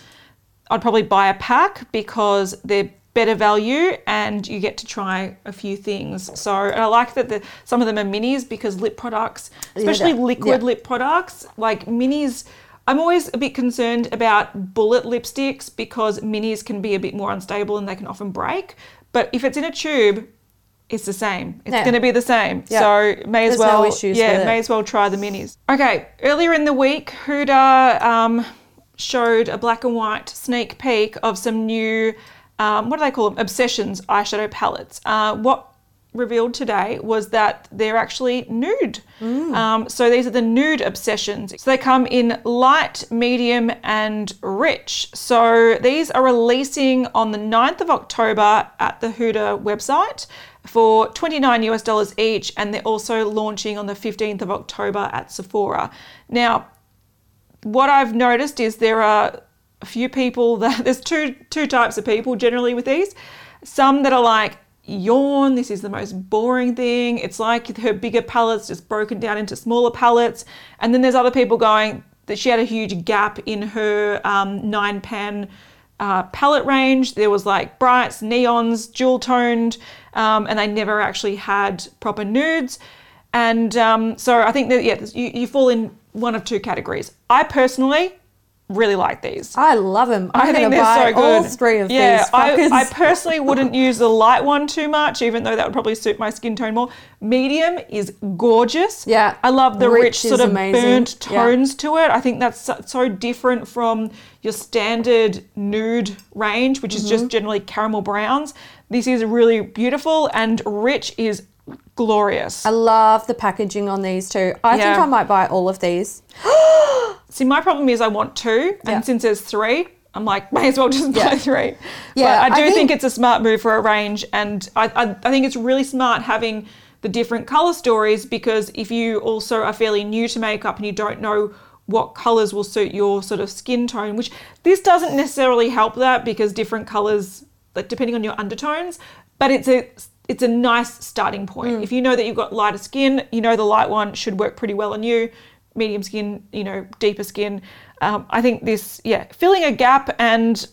I'd probably buy a pack because they're better value and you get to try a few things. So and I like that the, some of them are minis because lip products, especially that- liquid yeah. lip products, like minis. I'm always a bit concerned about bullet lipsticks because minis can be a bit more unstable and they can often break. But if it's in a tube, it's the same. It's Yeah. going to be the same. Yeah. So may as There's no well, issues yeah, may as well try the minis. Okay, earlier in the week, Huda um, showed a black and white sneak peek of some new, um, what do they call them? Obsessions eyeshadow palettes. Uh, what revealed today was that they're actually nude. Mm. Um, so these are the nude obsessions. So they come in light, medium, and rich. So these are releasing on the 9th of October at the Huda website for 29 US dollars each, and they're also launching on the 15th of October at Sephora. Now, what I've noticed is there are a few people that there's two two types of people generally with these. Some that are like yawn, this is the most boring thing. It's like her bigger palettes just broken down into smaller palettes. And then there's other people going that she had a huge gap in her um, nine pan uh, palette range. There was like brights, neons, jewel toned, um, and they never actually had proper nudes. And um, so I think that yeah, you, you fall in one of two categories. I personally really like these. I love them. I'm I think they're buy so good. all three of yeah, these fuckers. I, I personally wouldn't use the light one too much, even though that would probably suit my skin tone more. Medium is gorgeous. Yeah. I love the Rich rich, sort of amazing. burnt Yeah. tones to it. I think that's so, so different from your standard nude range, which is Mm-hmm. just generally caramel browns. This is really beautiful, and rich is glorious. I love the packaging on these too. I think I might buy all of these. See, my problem is I want two, and Yeah. since there's three, I'm like, may as well just buy Yeah. three. Yeah, but I I do think, think- it's a smart move for a range, and I, I, I think it's really smart having the different color stories because if you also are fairly new to makeup and you don't know what colors will suit your sort of skin tone, which this doesn't necessarily help that because different colors, like depending on your undertones, but it's a it's a nice starting point. Mm. If you know that you've got lighter skin, you know the light one should work pretty well on you. Medium skin, you know, deeper skin. Um, I think this, yeah, filling a gap and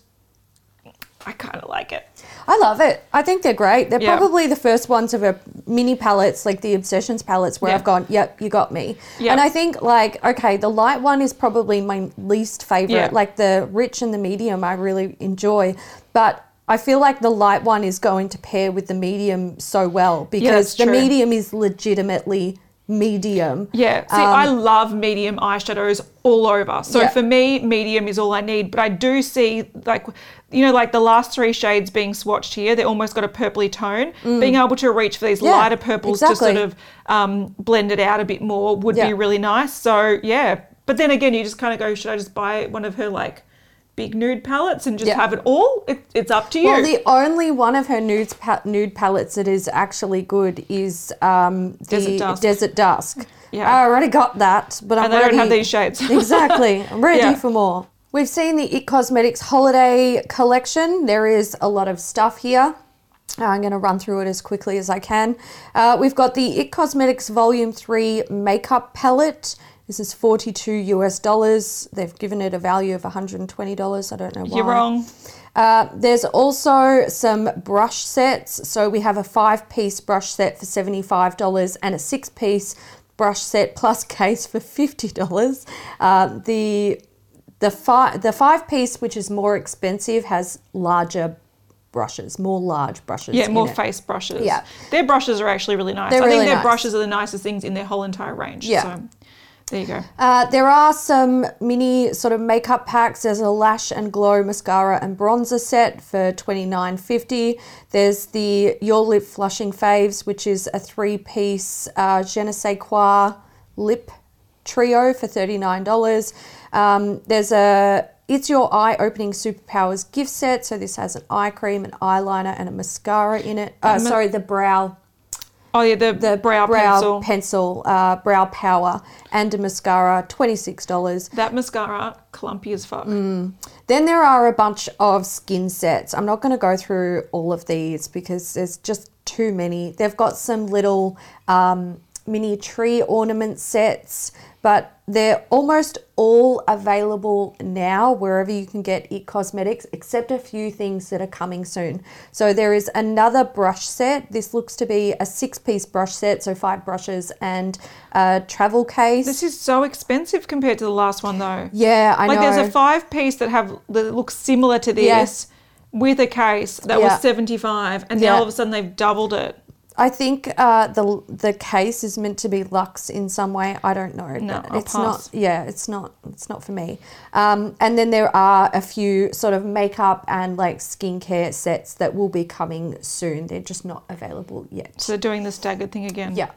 I kind of like it. I love it. I think they're great. They're Yeah. probably the first ones of a mini palettes, like the Obsessions palettes, where Yeah. I've gone, yep, you got me. Yeah. And I think, like, okay, the light one is probably my least favorite. Like the rich and the medium, I really enjoy. But I feel like the light one is going to pair with the medium so well because that's the medium is legitimately medium. Yeah. See, Um, I love medium eyeshadows all over. So Yeah. for me, medium is all I need. But I do see like you know, like the last three shades being swatched here, they almost got a purpley tone. Being able to reach for these Mm. Yeah, lighter purples to sort of um, blend it out a bit more would Yeah. be really nice. So yeah. But then again, you just kind of go, should I just buy one of her like big nude palettes and just Yeah. have it all? It, it's up to you. Well, the only one of her nudes pa- nude palettes that is actually good is um, the Desert Dusk. Desert Dusk. Yeah. I already got that, but I'm and they don't have these shades. exactly. I'm ready Yeah. for more. We've seen the It Cosmetics holiday collection. There is a lot of stuff here. I'm going to run through it as quickly as I can. Uh, we've got the It Cosmetics Volume 3 makeup palette. This is 42 US dollars. They've given it a value of $120. I don't know why. You're wrong. Uh, there's also some brush sets. So we have a five piece brush set for $75 and a six piece brush set plus case for $50. Uh, the the five the five piece, which is more expensive, has larger brushes, more large brushes. Yeah, more it. face brushes. Yeah. Their brushes are actually really nice. They're I really think their nice. brushes are the nicest things in their whole entire range. Yeah. So there you go. Uh, there are some mini sort of makeup packs. There's a Lash and Glow mascara and bronzer set for twenty nine fifty. There's the Your Lip Flushing Faves, which is a three piece uh, Je ne sais quoi lip trio for thirty nine dollars. Um, there's a It's Your Eye Opening Superpowers gift set. So this has an eye cream, an eyeliner, and a mascara in it. Uh, sorry, the brow Oh yeah, the, the brow, pencil. pencil, uh, brow power, and a mascara, twenty six dollars. that mascara, clumpy as fuck. Mm. Then there are a bunch of skin sets. I'm not going to go through all of these because there's just too many. They've got some little um, mini tree ornament sets, but they're almost all available now wherever you can get It Cosmetics, except a few things that are coming soon. So there is another brush set. This looks to be a six piece brush set, so five brushes and a travel case. This is so expensive compared to the last one though. yeah, I know. like know. there's a five piece that have that looks similar to this Yes. with a case that Yeah. was 75 and Yeah. now all of a sudden they've doubled it. I think uh, the the case is meant to be luxe in some way. I don't know. No, I'll it's pass. not. Yeah, it's not. It's not for me. Um, and then there are a few sort of makeup and like skincare sets that will be coming soon. They're just not available yet. So they're doing the staggered thing again. yeah.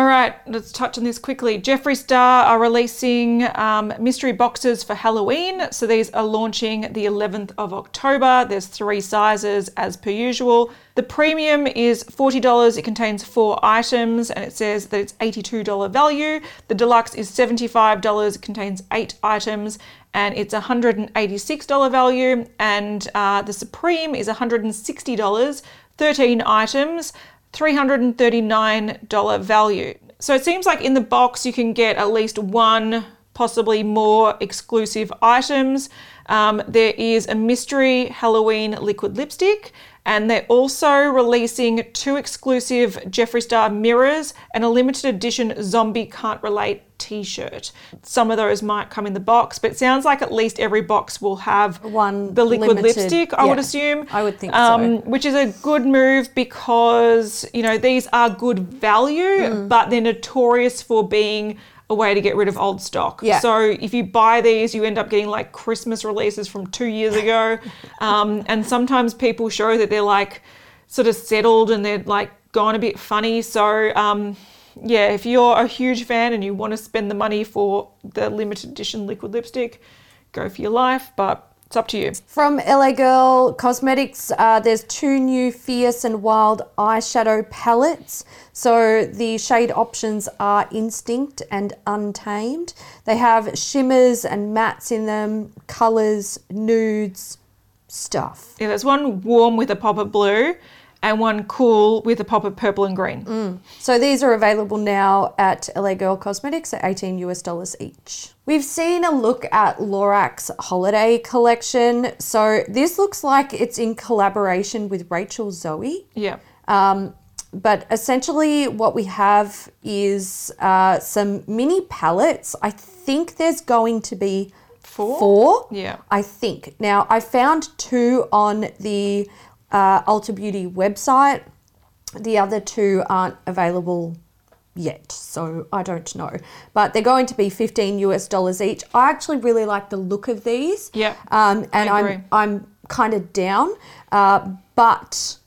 All right, let's touch on this quickly. Jeffree Star are releasing um, mystery boxes for Halloween. So these are launching the 11th of October. There's three sizes as per usual. The premium is $40. It contains four items and it says that it's $82 value. The deluxe is $75. It contains eight items and it's $186 value. And uh, the Supreme is $160, 13 items. $339 value. So it seems like in the box you can get at least one, possibly more exclusive items. Um, there is a mystery Halloween liquid lipstick, and they're also releasing two exclusive Jeffree Star mirrors and a limited edition Zombie Can't Relate t shirt. Some of those might come in the box, but it sounds like at least every box will have One the liquid limited- lipstick, I would assume. I would think um, so. which is a good move because you know these are good value, Mm. but they're notorious for being a way to get rid of old stock. Yeah. So if you buy these, you end up getting like Christmas releases from two years ago, um, and sometimes people show that they're like sort of settled and they're like gone a bit funny. So. Um, yeah, if you're a huge fan and you want to spend the money for the limited edition liquid lipstick, go for your life, but it's up to you. From LA Girl Cosmetics, uh, there's two new Fierce and Wild eyeshadow palettes. So the shade options are Instinct and Untamed. They have shimmers and mattes in them, colors, nudes, stuff. Yeah, there's one warm with a pop of blue, and one cool with a pop of purple and green. So these are available now at LA Girl Cosmetics at 18 US dollars each. We've seen a look at Lorac holiday collection. So this looks like it's in collaboration with Rachel Zoe. Yeah. Um, but essentially, what we have is uh, some mini palettes. I think there's going to be Four? Four. Yeah. I think. Now, I found two on the uh, Ulta Beauty website. The other two aren't available yet, so I don't know. But they're going to be 15 US dollars each. I actually really like the look of these. Yeah, Um, and I I'm. I'm kind of down, uh, but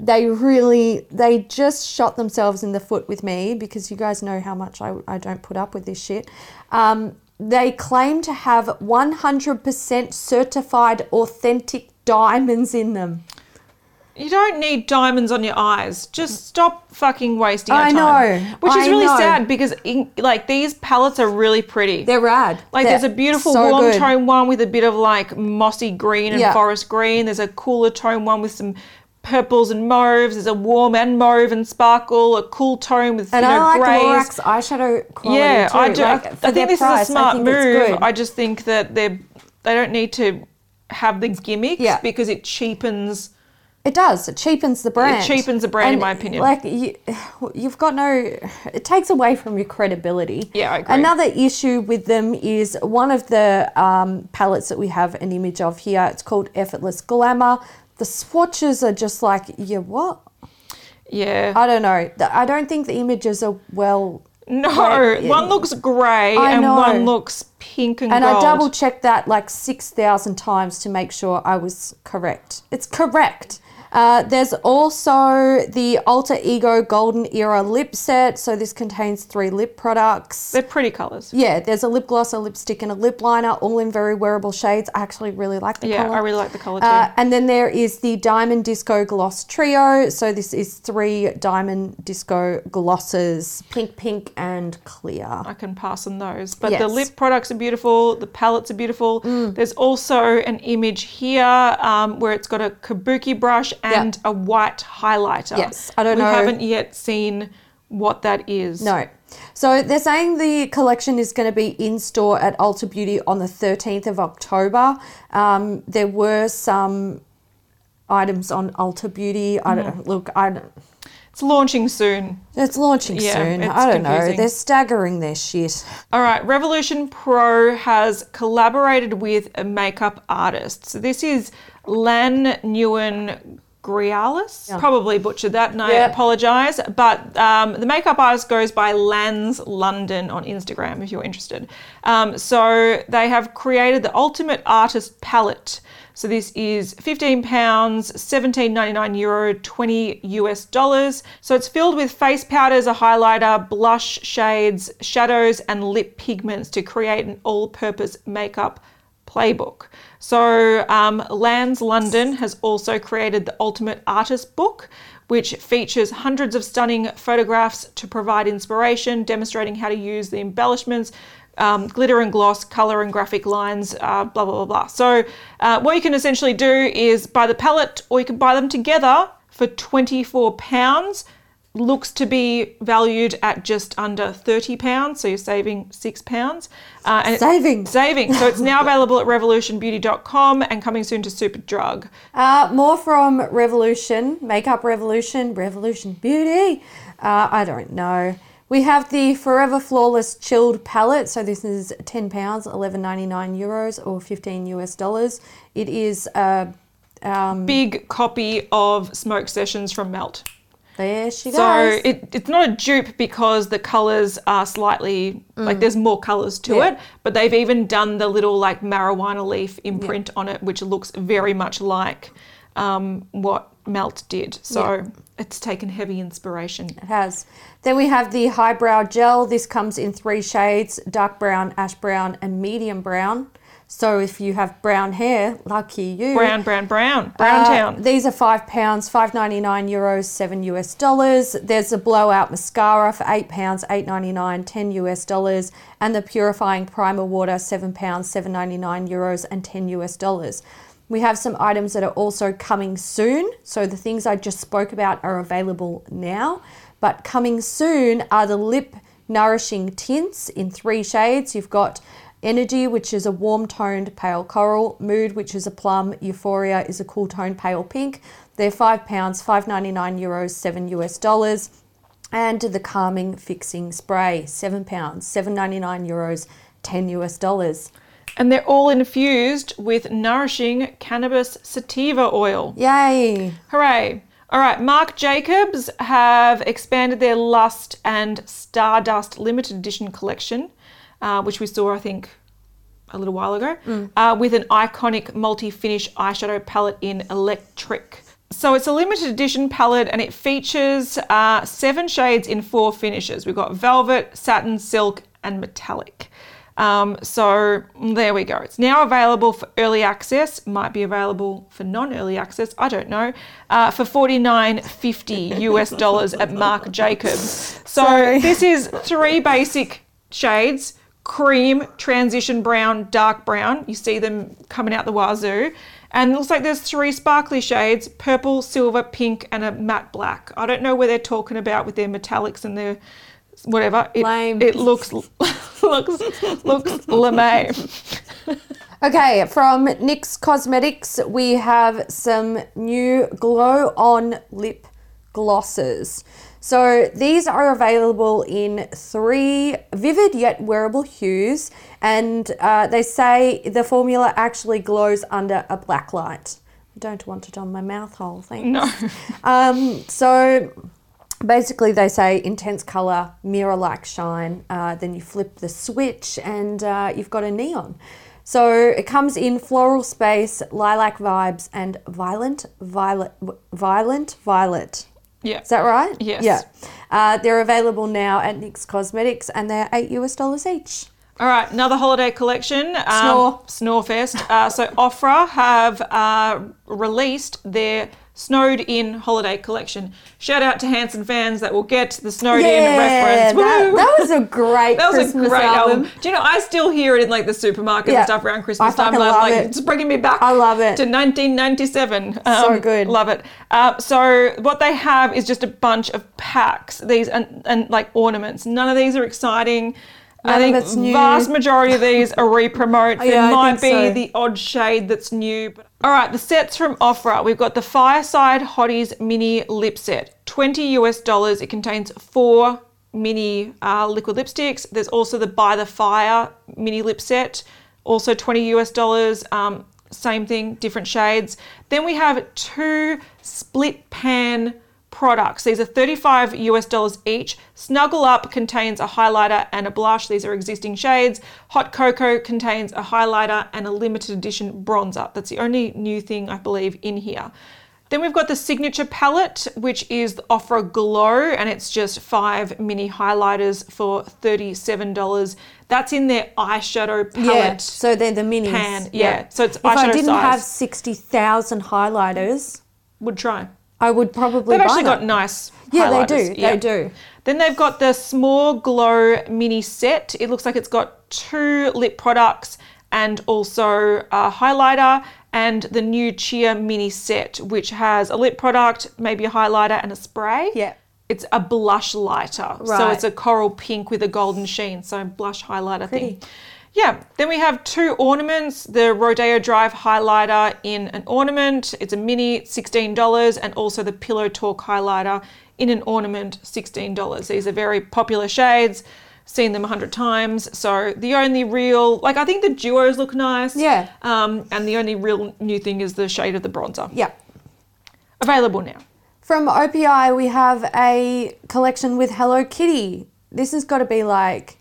they really they just shot themselves in the foot with me because you guys know how much I, I don't put up with this shit. Um, they claim to have 100% certified authentic diamonds in them. You don't need diamonds on your eyes. Just stop fucking wasting our I time. know, Which is I really know. sad because in, like these palettes are really pretty. They're rad. like They're there's a beautiful so warm good. tone one with a bit of like mossy green and Yeah. forest green. There's a cooler tone one with some purples and mauves. There's a warm and mauve and sparkle. A cool tone with And you know I like. Lorac eyeshadow quality yeah, too. I do. Like, I think this price, is a smart I think it's move. good. I just think that they they don't need to have the gimmicks Yeah. because it cheapens. It does. It cheapens the brand. It cheapens the brand, in my opinion. Like you, you've got no. It takes away from your credibility. Yeah, I agree. Another issue with them is one of the um, palettes that we have an image of here. It's called Effortless Glamour. The swatches are just like, yeah, what? Yeah. I don't know. I don't think the images are well. No, yeah. one looks grey I and know. one looks pink and, gold. And gold. I double checked that like 6,000 times to make sure I was correct. It's correct. Uh, there's also the Alter Ego Golden Era lip set. So this contains three lip products. They're pretty colours. Yeah, there's a lip gloss, a lipstick, and a lip liner, all in very wearable shades. I actually really like the Yeah, color. Yeah, I really like the colour too. Uh, and then there is the Diamond Disco Gloss Trio. So this is three Diamond Disco glosses, pink, pink, and clear. I can pass on those. But the Yes. Mm. lip products are beautiful. The palettes are beautiful. There's also an image here um, where it's got a kabuki brush and a white highlighter. Yes, I don't we know. haven't yet seen what that is. No. So they're saying the collection is going to be in store at Ulta Beauty on the 13th of October. Um, there were some items on Ulta Beauty. I don't look. I don't. It's launching soon. It's launching Yeah, soon. it's I don't know. They're staggering their shit. All right, Revolution Pro has collaborated with a makeup artist. So this is Lan Nguyen Grealis. Probably butchered that, and I Yeah. apologize. But um, the makeup artist goes by Lans London on Instagram if you're interested. Um, so they have created the Ultimate Artist Palette. So this is 15 pounds, 17.99 euro, 20 US dollars. So it's filled with face powders, a highlighter, blush shades, shadows, and lip pigments to create an all-purpose makeup playbook. So um, Lans London has also created the Ultimate Artist Book, which features hundreds of stunning photographs to provide inspiration, demonstrating how to use the embellishments, um, glitter and gloss, color and graphic lines, uh, blah, blah, blah, blah. So, uh, what you can essentially do is buy the palette or you can buy them together for £24. Looks to be valued at just under £30, so you're saving £6. Uh, and Saving. Saving. So it's now available at revolutionbeauty.com and coming soon to Superdrug. Uh, more from Revolution, Makeup Revolution, Revolution Beauty. Uh, I don't know. We have the Forever Flawless Chilled Palette. So this is ten pounds, eleven ninety nine euros, or fifteen US dollars. It is. a um, Big copy of Smoke Sessions from Melt. There she goes. So it, it's not a dupe because the colors are slightly like there's more colors to Mm. Yeah. it, but they've even done the little like marijuana leaf imprint on it, which looks very much like um, what Melt did. So it's taken heavy inspiration. It has. Then we have the Highbrow Gel. This comes in three shades dark brown, ash brown, and medium brown. So if you have brown hair, lucky you. Brown, brown, brown, Uh, brown town. these are five pounds, five ninety nine euros, seven US dollars. There's a blowout mascara for eight pounds, eight ninety nine, ten US dollars, and the purifying primer water, seven pounds, seven ninety nine euros, and ten US dollars. We have some items that are also coming soon. So the things I just spoke about are available now, but coming soon are the lip nourishing tints in three shades. You've got Energy, which is a warm toned pale coral, Mood, which is a plum, Euphoria is a cool toned pale pink. They're five pounds, five ninety nine euros, seven US dollars. And the calming fixing spray, seven pounds, seven ninety nine euros, ten US dollars. And they're all infused with nourishing cannabis sativa oil. Yay! Hooray! All right, Marc Jacobs have expanded their Lust and Stardust limited edition collection, uh, which we saw, I think, a little while ago, uh, with an iconic multi finish eyeshadow palette in electric. So it's a limited edition palette and it features uh, seven shades in four finishes. We've got velvet, satin, silk, and metallic. Um, so there we go. It's now available for early access. Might be available for non-early access. I don't know. Uh, for forty nine fifty US dollars at Marc Jacobs. So Sorry. this is three basic shades: cream, transition brown, dark brown. You see them coming out the wazoo. And it looks like there's three sparkly shades: purple, silver, pink, and a matte black. I don't know where they're talking about with their metallics and their whatever. It, Lame. it looks looks looks lame. Okay, from NYX Cosmetics, we have some new glow on lip glosses. So these are available in three vivid yet wearable hues, and uh, they say the formula actually glows under a black light. I don't want it on my mouth hole, thanks. No. Um, so basically, they say intense color, mirror like shine. Uh, then you flip the switch, and uh, you've got a neon. So it comes in floral space, lilac vibes, and violent violet. Violent violet. Yeah. Is that right? Yes. Yeah. Uh, they're available now at NYX Cosmetics, and they're eight US dollars each. All right, another holiday collection. Um, Snore. Snorefest. Uh, so Ofra have uh, released their Snowed In holiday collection. Shout out to Hanson fans that will get the Snowed In reference. that, that was a great That was Christmas a great album. album. Do you know, I still hear it in like the supermarket Yeah. and stuff around Christmas I time. and I'm love like, it. it's bringing me back I love it. to 1997. So Um, good. Love it. Uh, so what they have is just a bunch of packs, these and, and like ornaments. None of these are exciting. None I think new. vast majority of these are re-promote. There Yeah, I might be so. the odd shade that's new. All right, the sets from Ofra. We've got the Fireside Hotties mini lip set, 20 US dollars. It contains four mini uh, liquid lipsticks. There's also the By the Fire mini lip set, also 20 US dollars. Um, same thing, different shades. Then we have two split pan products. These are 35 US dollars each. Snuggle Up contains a highlighter and a blush. These are existing shades. Hot Cocoa contains a highlighter and a limited edition bronzer. That's the only new thing I believe in here. Then we've got the signature palette, which is the Ofra Glow, and it's just five mini highlighters for $37. That's in their eyeshadow palette. Yeah, so they're the minis. pan, yeah. So it's eyeshadow. if I didn't size. have sixty thousand highlighters, Would try. I would probably. They've actually got nice. Yeah, they do. They do. Then they've got the Small Glow mini set. It looks like it's got two lip products and also a highlighter and the new Cheer mini set, which has a lip product, maybe a highlighter and a spray. Yeah. It's a blush lighter. So it's a coral pink with a golden sheen. So blush highlighter Pretty. thing. Yeah, then we have two ornaments the Rodeo Drive highlighter in an ornament. It's a mini, $16, and also the Pillow Talk highlighter in an ornament, $16. These are very popular shades, seen them a hundred times. So the only real, like I think the duos look nice. Yeah. Um, and the only real new thing is the shade of the bronzer. Yeah. Available now. From OPI, we have a collection with Hello Kitty. This has got to be like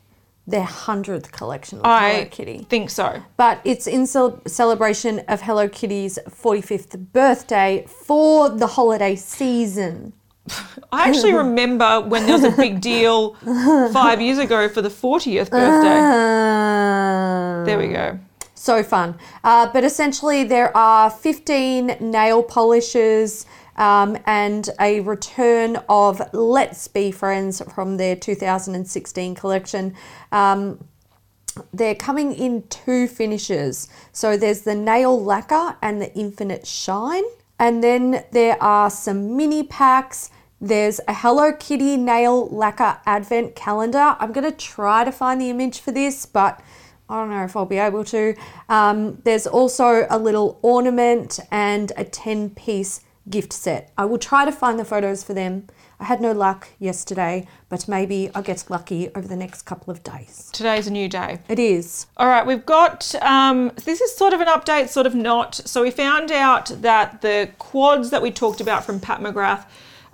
their hundredth collection Hello I Kitty. think so. But it's in cel- celebration of Hello Kitty's 45th birthday for the holiday season. I actually remember when there was a big deal five years ago for the 40th birthday. Uh, There we go. So fun. Uh, but essentially, there are 15 nail polishes um, and a return of Let's Be Friends from their 2016 collection. Um, they're coming in two finishes. So there's the nail lacquer and the infinite shine. And then there are some mini packs. There's a Hello Kitty nail lacquer advent calendar. I'm going to try to find the image for this, but I don't know if I'll be able to. Um, there's also a little ornament and a 10 piece gift set. I will try to find the photos for them. I had no luck yesterday, but maybe I'll get lucky over the next couple of days. Today's a new day. It is. All right, we've got um, this is sort of an update, sort of not. So we found out that the quads that we talked about from Pat McGrath.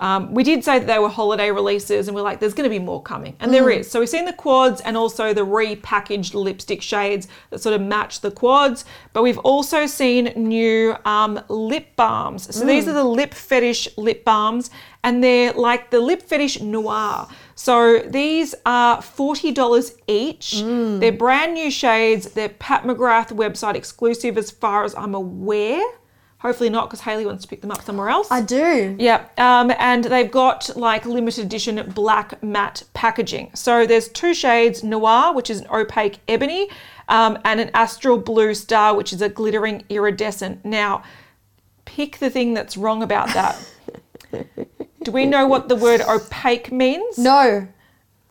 Um, we did say that they were holiday releases, and we're like, there's going to be more coming, and there is. So we've seen the quads and also the repackaged lipstick shades that sort of match the quads, but we've also seen new um, lip balms. So these are the lip fetish lip balms, and they're like the lip fetish noir. So these are $40 each. They're brand new shades. They're Pat McGrath website exclusive as far as I'm aware. Hopefully not because Haley wants to pick them up somewhere else. I do. Yeah, um, and they've got like limited edition black matte packaging. So there's two shades Noir, which is an opaque ebony, um, and an Astral Blue Star, which is a glittering iridescent. Now, pick the thing that's wrong about that. Do we know what the word opaque means? No.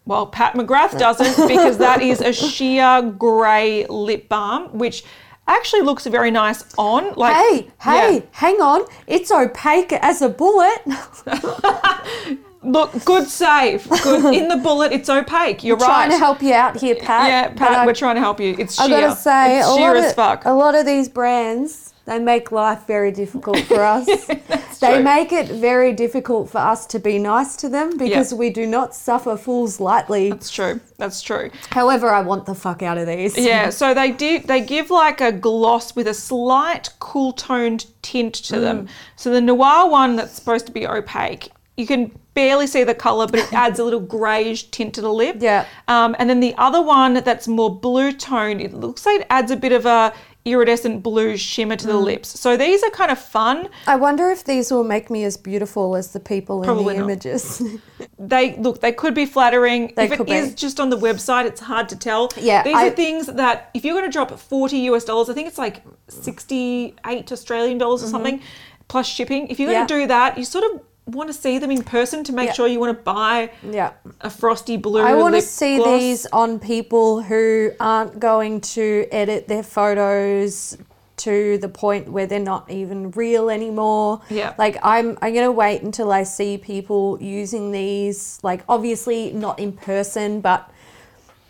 Well, Pat McGrath doesn't because that is a sheer grey lip balm, which actually looks very nice on. Like, Hey, hey, yeah. hang on. It's opaque as a bullet. Look, good save. Good in the bullet. It's opaque. You're right. Trying to help you out here, Pat. yeah, Pat, we're trying to help you. It's sheer. I gotta say, it's a sheer lot, as of, fuck. a lot of these brands, they make life very difficult for us. they true. make it very difficult for us to be nice to them because we do not suffer fools lightly. That's true. That's true. However, I want the fuck out of these. Yeah, so they did they give like a gloss with a slight cool toned tint to Mm. them. So the noir one that's supposed to be opaque, you can barely see the color, but it adds a little greyish tint to the lip. Yeah. Um, and then the other one that's more blue toned, it looks like it adds a bit of a iridescent blue shimmer to the Mm. lips. So these are kind of fun. I wonder if these will make me as beautiful as the people Probably in the not. images. They look, they could be flattering. They if it could is just on the website, it's hard to tell. Yeah, these I- are things that if you're going to drop 40 US dollars, I think it's like 68 Australian dollars or something, plus shipping. If you're going Mm-hmm. Yeah. to do that, you sort of want to see them in person to make Yeah. sure you want to buy yeah. a frosty blue. I want to see gloss. these on people who aren't going to edit their photos to the point where they're not even real anymore. Yeah. Like I'm I'm going to wait until I see people using these like obviously not in person but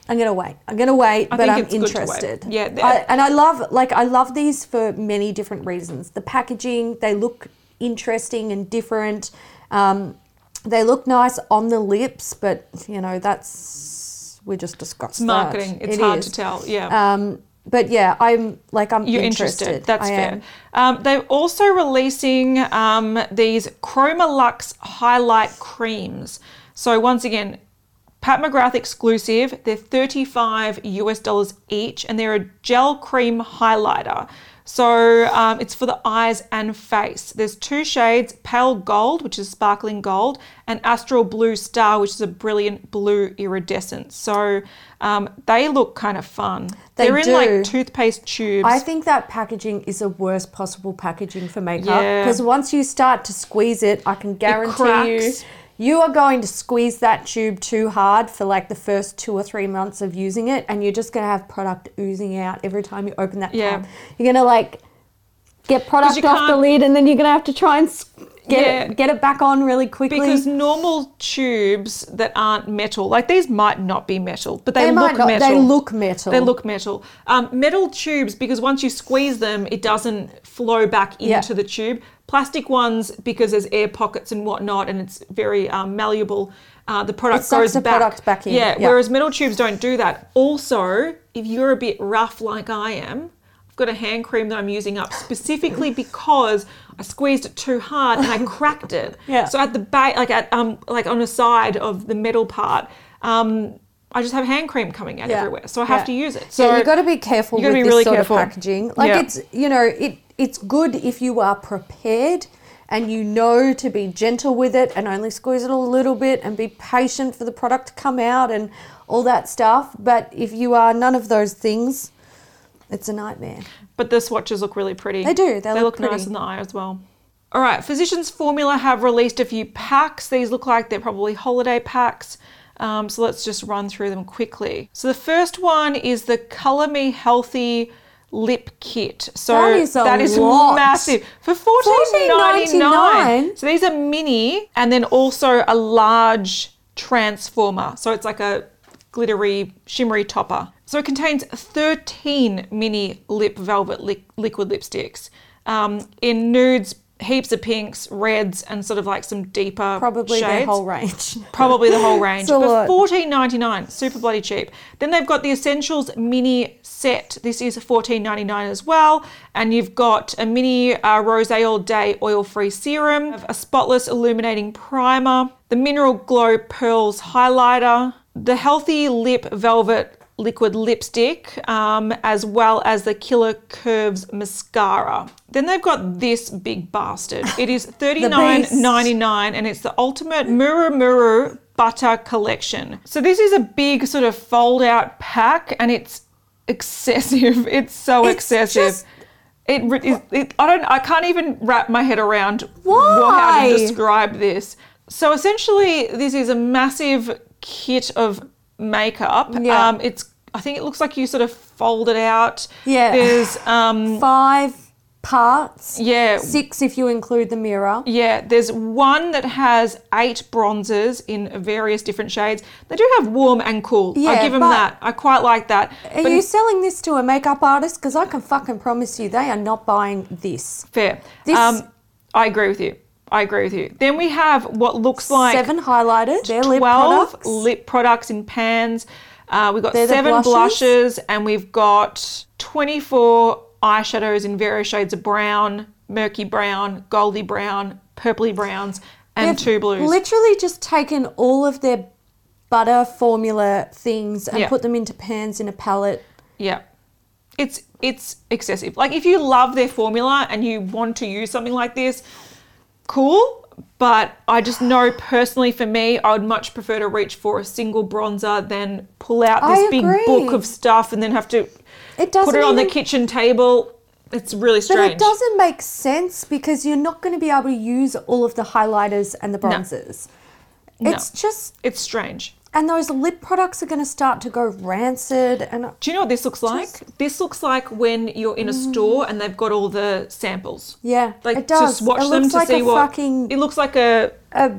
I'm gonna wait. I'm gonna wait, I but think I'm it's good to wait. interested. Yeah, I, and I love like I love these for many different reasons. The packaging, they look interesting and different. Um, they look nice on the lips, but you know that's we're just discussed that. marketing. It's It hard is. to tell. Yeah. Um, but yeah, I'm like I'm You're interested. interested. That's I fair. Um, they're also releasing um, these Chroma Lux highlight creams. So once again, Pat McGrath exclusive. They're 35 US dollars each, and they're a gel cream highlighter. So um, it's for the eyes and face. There's two shades: pale gold, which is sparkling gold, and astral blue star, which is a brilliant blue iridescent. So um, they look kind of fun. They are in do. like toothpaste tubes. I think that packaging is the worst possible packaging for makeup Yeah. because once you start to squeeze it, I can guarantee you, cracks. You are going to squeeze that tube too hard for like the first two or three months of using it, and you're just going to have product oozing out every time you open that Yeah. You're going to like get product off the lid, and then you're going to have to try and get Yeah. it get it back on really quickly. because normal tubes that aren't metal, like these might not be metal, but they, They look not- metal. they look metal. They look metal. Um, metal tubes, because once you squeeze them, it doesn't flow back Yeah. into the tube. Plastic ones, because there's air pockets and whatnot, and it's very um, malleable. Uh, the product goes the back. product back in, Yeah, yeah. Whereas metal tubes don't do that. Also, if you're a bit rough like I am, I've got a hand cream that I'm using up specifically because I squeezed it too hard and I cracked it. Yeah. So at the back, like at um, like on the side of the metal part, um, I just have hand cream coming out Yeah. everywhere. So I have Yeah. to use it. So yeah, you've got to be careful with be this really sort careful. of packaging. Like Yeah. it's you know it it's good if you are prepared and you know to be gentle with it and only squeeze it a little bit and be patient for the product to come out and all that stuff. But if you are none of those things, it's a nightmare. But the swatches look really pretty. They do, they look nice in the eye as well. All right, Physicians Formula have released a few packs. These look like they're probably holiday packs. Um, so let's just run through them quickly. So the first one is the Color Me Healthy lip kit. So That is a that is lot. massive for fourteen ninety nine. $14.99. So these are mini, and then also a large transformer. So it's like a glittery, shimmery topper. So it contains 13 mini lip velvet li- liquid lipsticks um, in nudes, heaps of pinks, reds, and sort of like some deeper Probably shades. whole range. Probably the whole range. but fourteen ninety nine, super bloody cheap. Then they've got the Essentials mini set. This is fourteen ninety nine as well. And you've got a mini uh, Rose All Day oil free serum, a spotless illuminating primer, the Mineral Glow Pearls highlighter, the Healthy Lip Velvet liquid lipstick, um, as well as the Killer Curves mascara. Then they've got this big bastard. It is thirty nine ninety nine, and it's the ultimate Muru Muru butter collection. So this is a big sort of fold out pack, and it's excessive. It's so It's excessive. just- it, is- it, I don't. I can't even wrap my head around Why? how to describe this. So essentially, this is a massive kit of makeup. Yeah. Um, it's. I think it looks like you sort of fold it out. Yeah. There's um. Five parts. Yeah. Six if you include the mirror. Yeah, there's one that has eight bronzes in various different shades. They do have warm and cool. I give them that. I quite like that. Are you selling this to a makeup artist? Because I can fucking promise you they are not buying this. fair. This- um, I agree with you. I agree with you. Then we have what looks like Seven highlighters. They're lip 12 products. lip products in pans. Uh, we've got They're seven blushes? blushes. and we've got 24 eyeshadows in various shades of brown, murky brown, goldy brown, purpley browns, and They've two blues. Literally just taken all of their butter formula things and Yeah. put them into pans in a palette. Yeah. It's it's excessive. Like if you love their formula and you want to use something like this, cool. But I just know personally for me, I would much prefer to reach for a single bronzer than pull out this I big agree. book of stuff and then have to It put it on the kitchen table. It's really strange. But it doesn't make sense because you're not going to be able to use all of the highlighters and the bronzers. It's just, It's strange. And those lip products are going to start to go rancid. And Do you know what this looks like? This looks like when you're in a mm. store and they've got all the samples. yeah, Like it does. to swatch it them to like see a what fucking it looks like a a,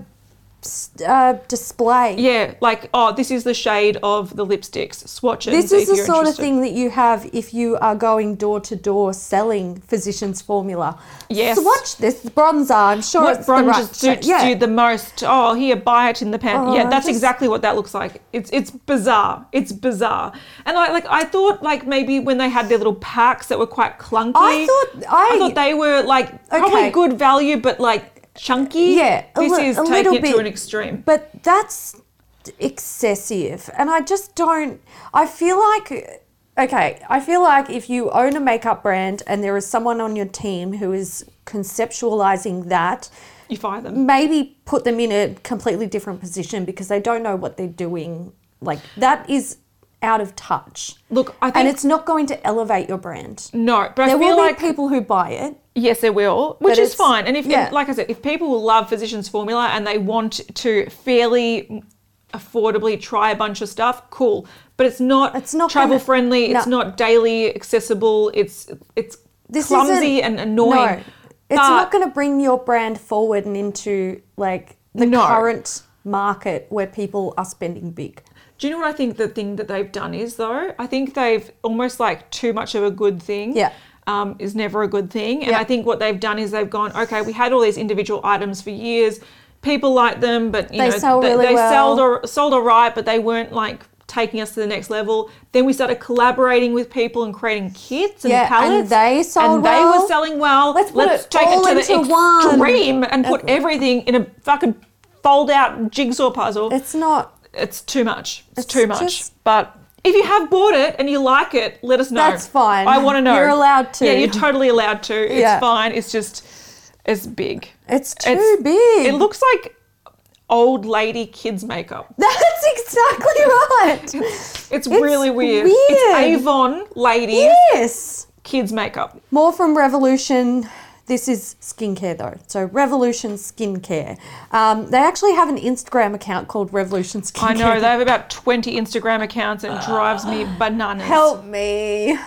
uh, display. Yeah, like oh, this is the shade of the lipsticks. Swatch it. This is the sort of thing that you have if you are going door to door selling physicians formula. Yes. Swatch this bronzer. I'm sure What it's the right suits Yeah. you the most? Oh, here, buy it in the pan. Oh, yeah, that's just- exactly what that looks like. It's it's bizarre. It's bizarre. And I like I thought like maybe when they had their little packs that were quite clunky. I thought- I- thought they were like probably Okay. good value, but like chunky. Yeah, a this li- is taking little it to an extreme. But that's excessive. And I just don't, I feel like, okay, I feel like if you own a makeup brand and there is someone on your team who is conceptualizing that, You fire them. maybe put them in a completely different position because they don't know what they're doing. Like that is out of touch. Look, I think, and it's not going to elevate your brand. no, but I feel will like be people who buy it. Yes, there will, which is fine. And if, yeah. like I said, if people love Physicians Formula and they want to fairly affordably try a bunch of stuff, cool. But it's not, It's not travel gonna- friendly. It's not daily accessible. It's it's This clumsy and annoying. No, it's But- not going to bring your brand forward and into like the No. current market where people are spending big. Do you know what I think the thing that they've done is though? I think they've almost like too much of a good thing. Yeah. Um, is never a good thing. And Yeah. I think what they've done is they've gone, okay, we had all these individual items for years. People like them, but you They know, sell they, really they well. sold sold all right, but they weren't like taking us to the next level. Then we started collaborating with people and creating kits and Yeah, and they sold and they well. were selling well. Let's put it take it to the one. extreme and put everything in a fucking fold out jigsaw puzzle It's not. It's too much. It's, It's too much. just- But if you have bought it and you like it, let us know. That's fine. I want to know. You're allowed to. Yeah, you're totally allowed to. It's Yeah. fine. It's just It's big. It's too It's- big. It looks like old lady kids makeup. That's exactly right. It's, it's, really weird. weird. It's Avon ladies yes. kids makeup. More from Revolution. This is skincare though. So Revolution Skincare. Um, they actually have an Instagram account called Revolution Skincare. I know they have about 20 Instagram accounts and it drives me bananas. Help me.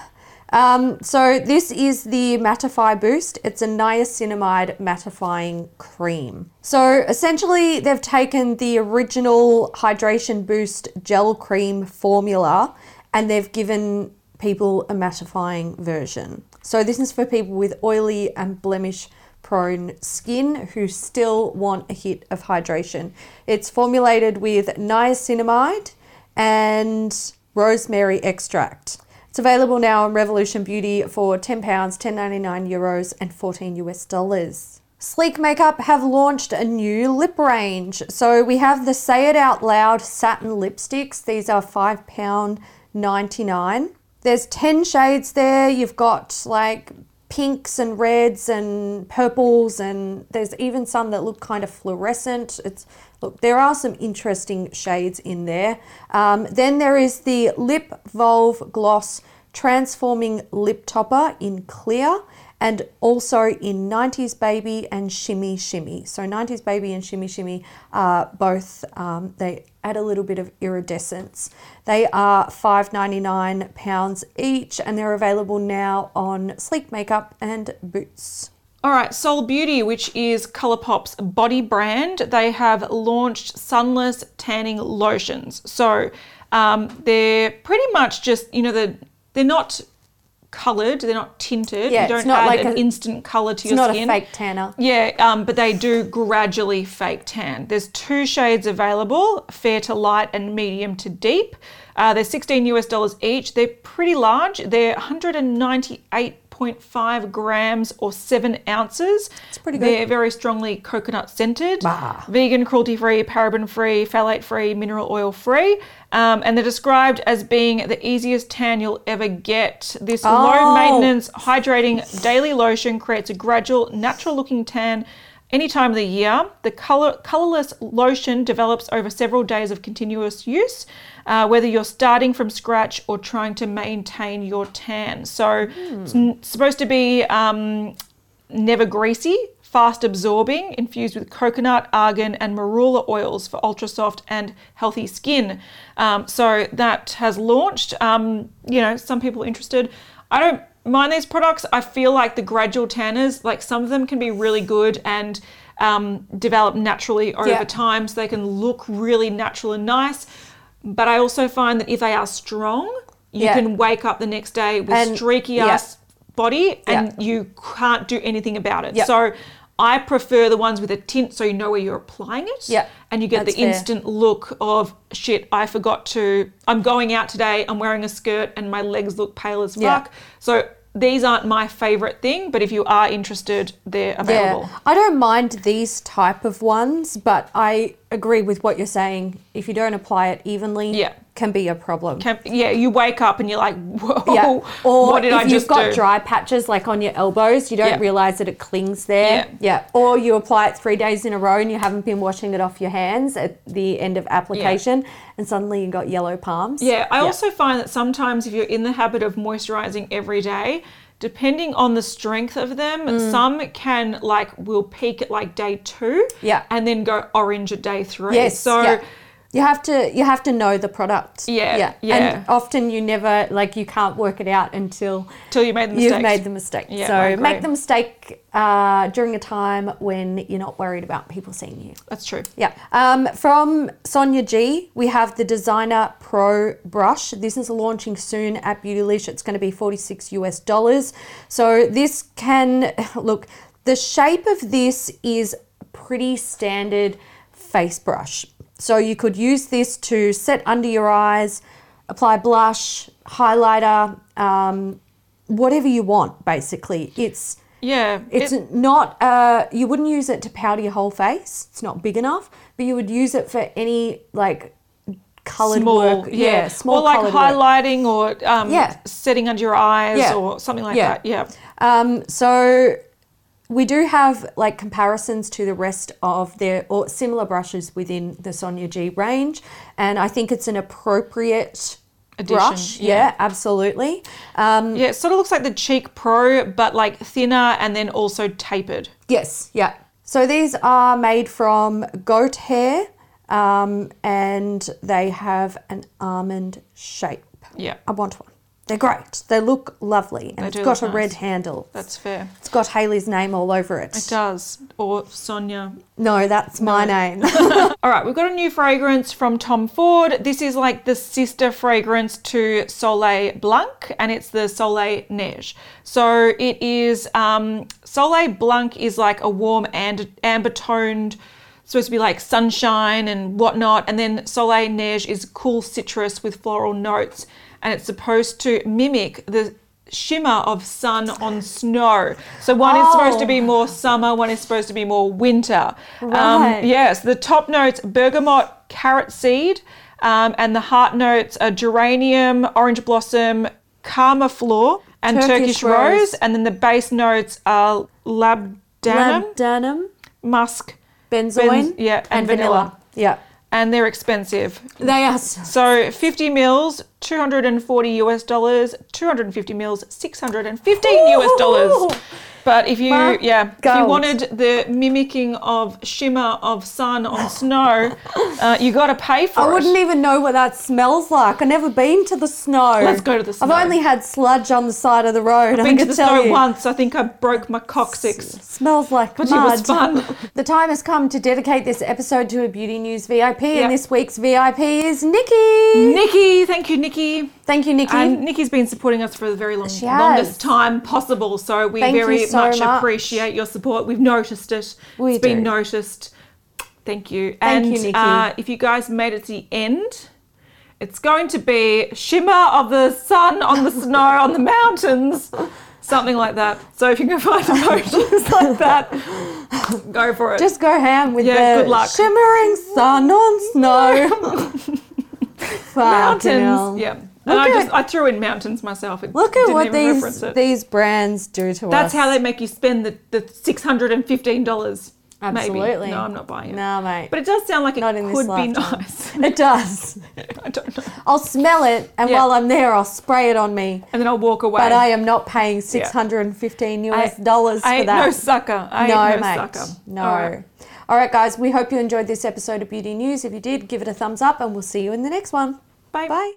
Um, so this is the Mattify Boost. It's a niacinamide mattifying cream. So essentially, they've taken the original Hydration Boost gel cream formula and they've given people a mattifying version. So this is for people with oily and blemish prone skin who still want a hit of hydration. It's formulated with niacinamide and rosemary extract. It's available now on Revolution Beauty for £10, 10.99 euros and 14 US dollars. Sleek Makeup have launched a new lip range. So we have the Say It Out Loud satin lipsticks. These are £5.99. There's 10 shades there. You've got like pinks and reds and purples and there's even some that look kind of fluorescent. It's look there are some interesting shades in there. Um, then there is the Lip Volve Gloss Transforming Lip Topper in clear and also in 90s Baby and Shimmy Shimmy. So 90s Baby and Shimmy Shimmy are both, um, they add a little bit of iridescence. They are £5.99 each and they're available now on Sleek Makeup and Boots. All right, Sol Body, which is Colourpop's body brand, they have launched sunless tanning lotions. So um, they're pretty much just, you know, the they're not coloured, they're not tinted. Yeah, you don't not add like an a- instant colour to It's your not skin. a fake tanner. Yeah, um, but they do gradually fake tan. There's two shades available, fair to light and medium to deep. Uh, they're 16 US dollars each. They're pretty large. They're 198.5 grams or seven ounces. It's pretty good. They're very strongly coconut scented, Bah. vegan, cruelty free, paraben free, phthalate free, mineral oil free. Um, and they're described as being the easiest tan you'll ever get. This low Oh. maintenance hydrating daily lotion creates a gradual, natural looking tan any time of the year. The color, colorless lotion develops over several days of continuous use, uh, whether you're starting from scratch or trying to maintain your tan. So it's n- supposed to be um, never greasy, fast absorbing, infused with coconut, argan, and marula oils for ultra soft and healthy skin. Um, so that has launched. Um, you know, some people interested. I don't mind these products. I feel like the gradual tanners, like some of them can be really good and um, develop naturally over Yeah. time, so they can look really natural and nice. But I also find that if they are strong, you Yeah. can wake up the next day with And- streaky yeah. ass body and you can't do anything about it. So I prefer the ones with a tint so you know where you're applying it. Yep, And you get the fair. instant look of shit, I forgot to I'm going out today, I'm wearing a skirt and my legs look pale as Yeah. fuck. So these aren't my favorite thing, but if you are interested, they're available. Yeah, I don't mind these type of ones, but I agree with what you're saying. If you don't apply it evenly, Yeah. Can be a problem. Can- yeah, you wake up and you're like, whoa, yeah. Or what did if I you've got do? dry patches like on your elbows, you don't Yeah. realize that it clings there. Yeah. yeah. Or you apply it three days in a row and you haven't been washing it off your hands at the end of application, and suddenly you got yellow palms. Yeah, I also find that sometimes if you're in the habit of moisturizing every day, depending on the strength of them, Mm. some can like will peak at like day two, Yeah. and then go orange at day three. Yes. so. You have to you have to know the product. Yeah, yeah. And often you never like you can't work it out until till you made the. You've made the mistake. Yeah, so make the mistake uh, during a time when you're not worried about people seeing you. That's true. Yeah. Um, from Sonia G, we have the Designer Pro brush. This is launching soon at Beautylish. It's going to be 46 US dollars. So this can look, the shape of this is pretty standard face brush. So you could use this to set under your eyes, apply blush, highlighter, um, whatever you want, basically. It's Yeah, it's it- not, uh, you wouldn't use it to powder your whole face. It's not big enough, but you would use it for any like colored small, work. yeah, small or like coloured work. highlighting or um, Yeah. setting under your eyes Yeah. or something like Yeah. that. Yeah, Um, so we do have like comparisons to the rest of their or similar brushes within the Sonia G range, and I think it's an appropriate Addition, brush. yeah. Yeah, absolutely. Um, Yeah, it sort of looks like the Cheek Pro, but like thinner and then also tapered. yes, yeah. So these are made from goat hair, um, and they have an almond shape. Yeah. I want one. They're great. They look lovely, and They it's got a red handle. That's fair. It's got Haley's name all over it. It does. Or Sonia. No, that's my name. All right, we've got a new fragrance from Tom Ford. This is like the sister fragrance to Soleil Blanc, and it's the Soleil Neige. So it is um, Soleil Blanc is like a warm and amber toned, supposed to be like sunshine and whatnot, and then Soleil Neige is cool citrus with floral notes, and it's supposed to mimic the shimmer of sun on snow. So one is supposed to be more summer, one is supposed to be more winter. Right. yes, the top notes bergamot, carrot seed, um, and the heart notes are geranium, orange blossom, karma floor, and Turkish Turkish, rose. rose. And then the base notes are labdanum, Labdanum, musk, benzoin, benz- yeah, and, vanilla. Yeah. And they're expensive. They are. So 50 mils, 240 US dollars, 250 mils, 615 US dollars. But if you, Mark yeah, if you wanted the mimicking of shimmer of sun on snow, uh, you got to pay for I it. I wouldn't even know what that smells like. I've never been to the snow. Let's go to the snow. I've only had sludge on the side of the road. I've Been to the snow you. once. I think I broke my coccyx. Smells like But it mud. was fun. The time has come to dedicate this episode to a Beauty News VIP, Yep. and this week's VIP is Nikki. Nikki, thank you, Nikki. Thank you, Nikki. And Nikki's been supporting us for the very long, longest time possible. So we Thank very so much, much. appreciate your support. We've noticed it. We it's been noticed. Thank you. Thank and you, Nikki. Uh, if you guys made it to the end, it's going to be shimmer of the sun on the snow on the mountains. Something like that. So if you can find emojis like that, go for it. Just go ham with Yeah, the good luck. shimmering sun on snow. Mountains. Yeah. And Look I at- just I threw in mountains myself. It Look at what these these brands do to us. That's how they make you spend the, the six hundred and fifteen dollars. Absolutely. No, I'm not buying it. No, mate. But it does sound like it Not this could be nice. It does. I don't know. I'll smell it, and Yeah. while I'm there, I'll spray it on me. And then I'll walk away. But I am not paying 615 US dollars I for that. no sucker. I no, ain't no mate. sucker. No. All right. All right, guys, we hope you enjoyed this episode of Beauty News. If you did, give it a thumbs up, and we'll see you in the next one. Bye. Bye.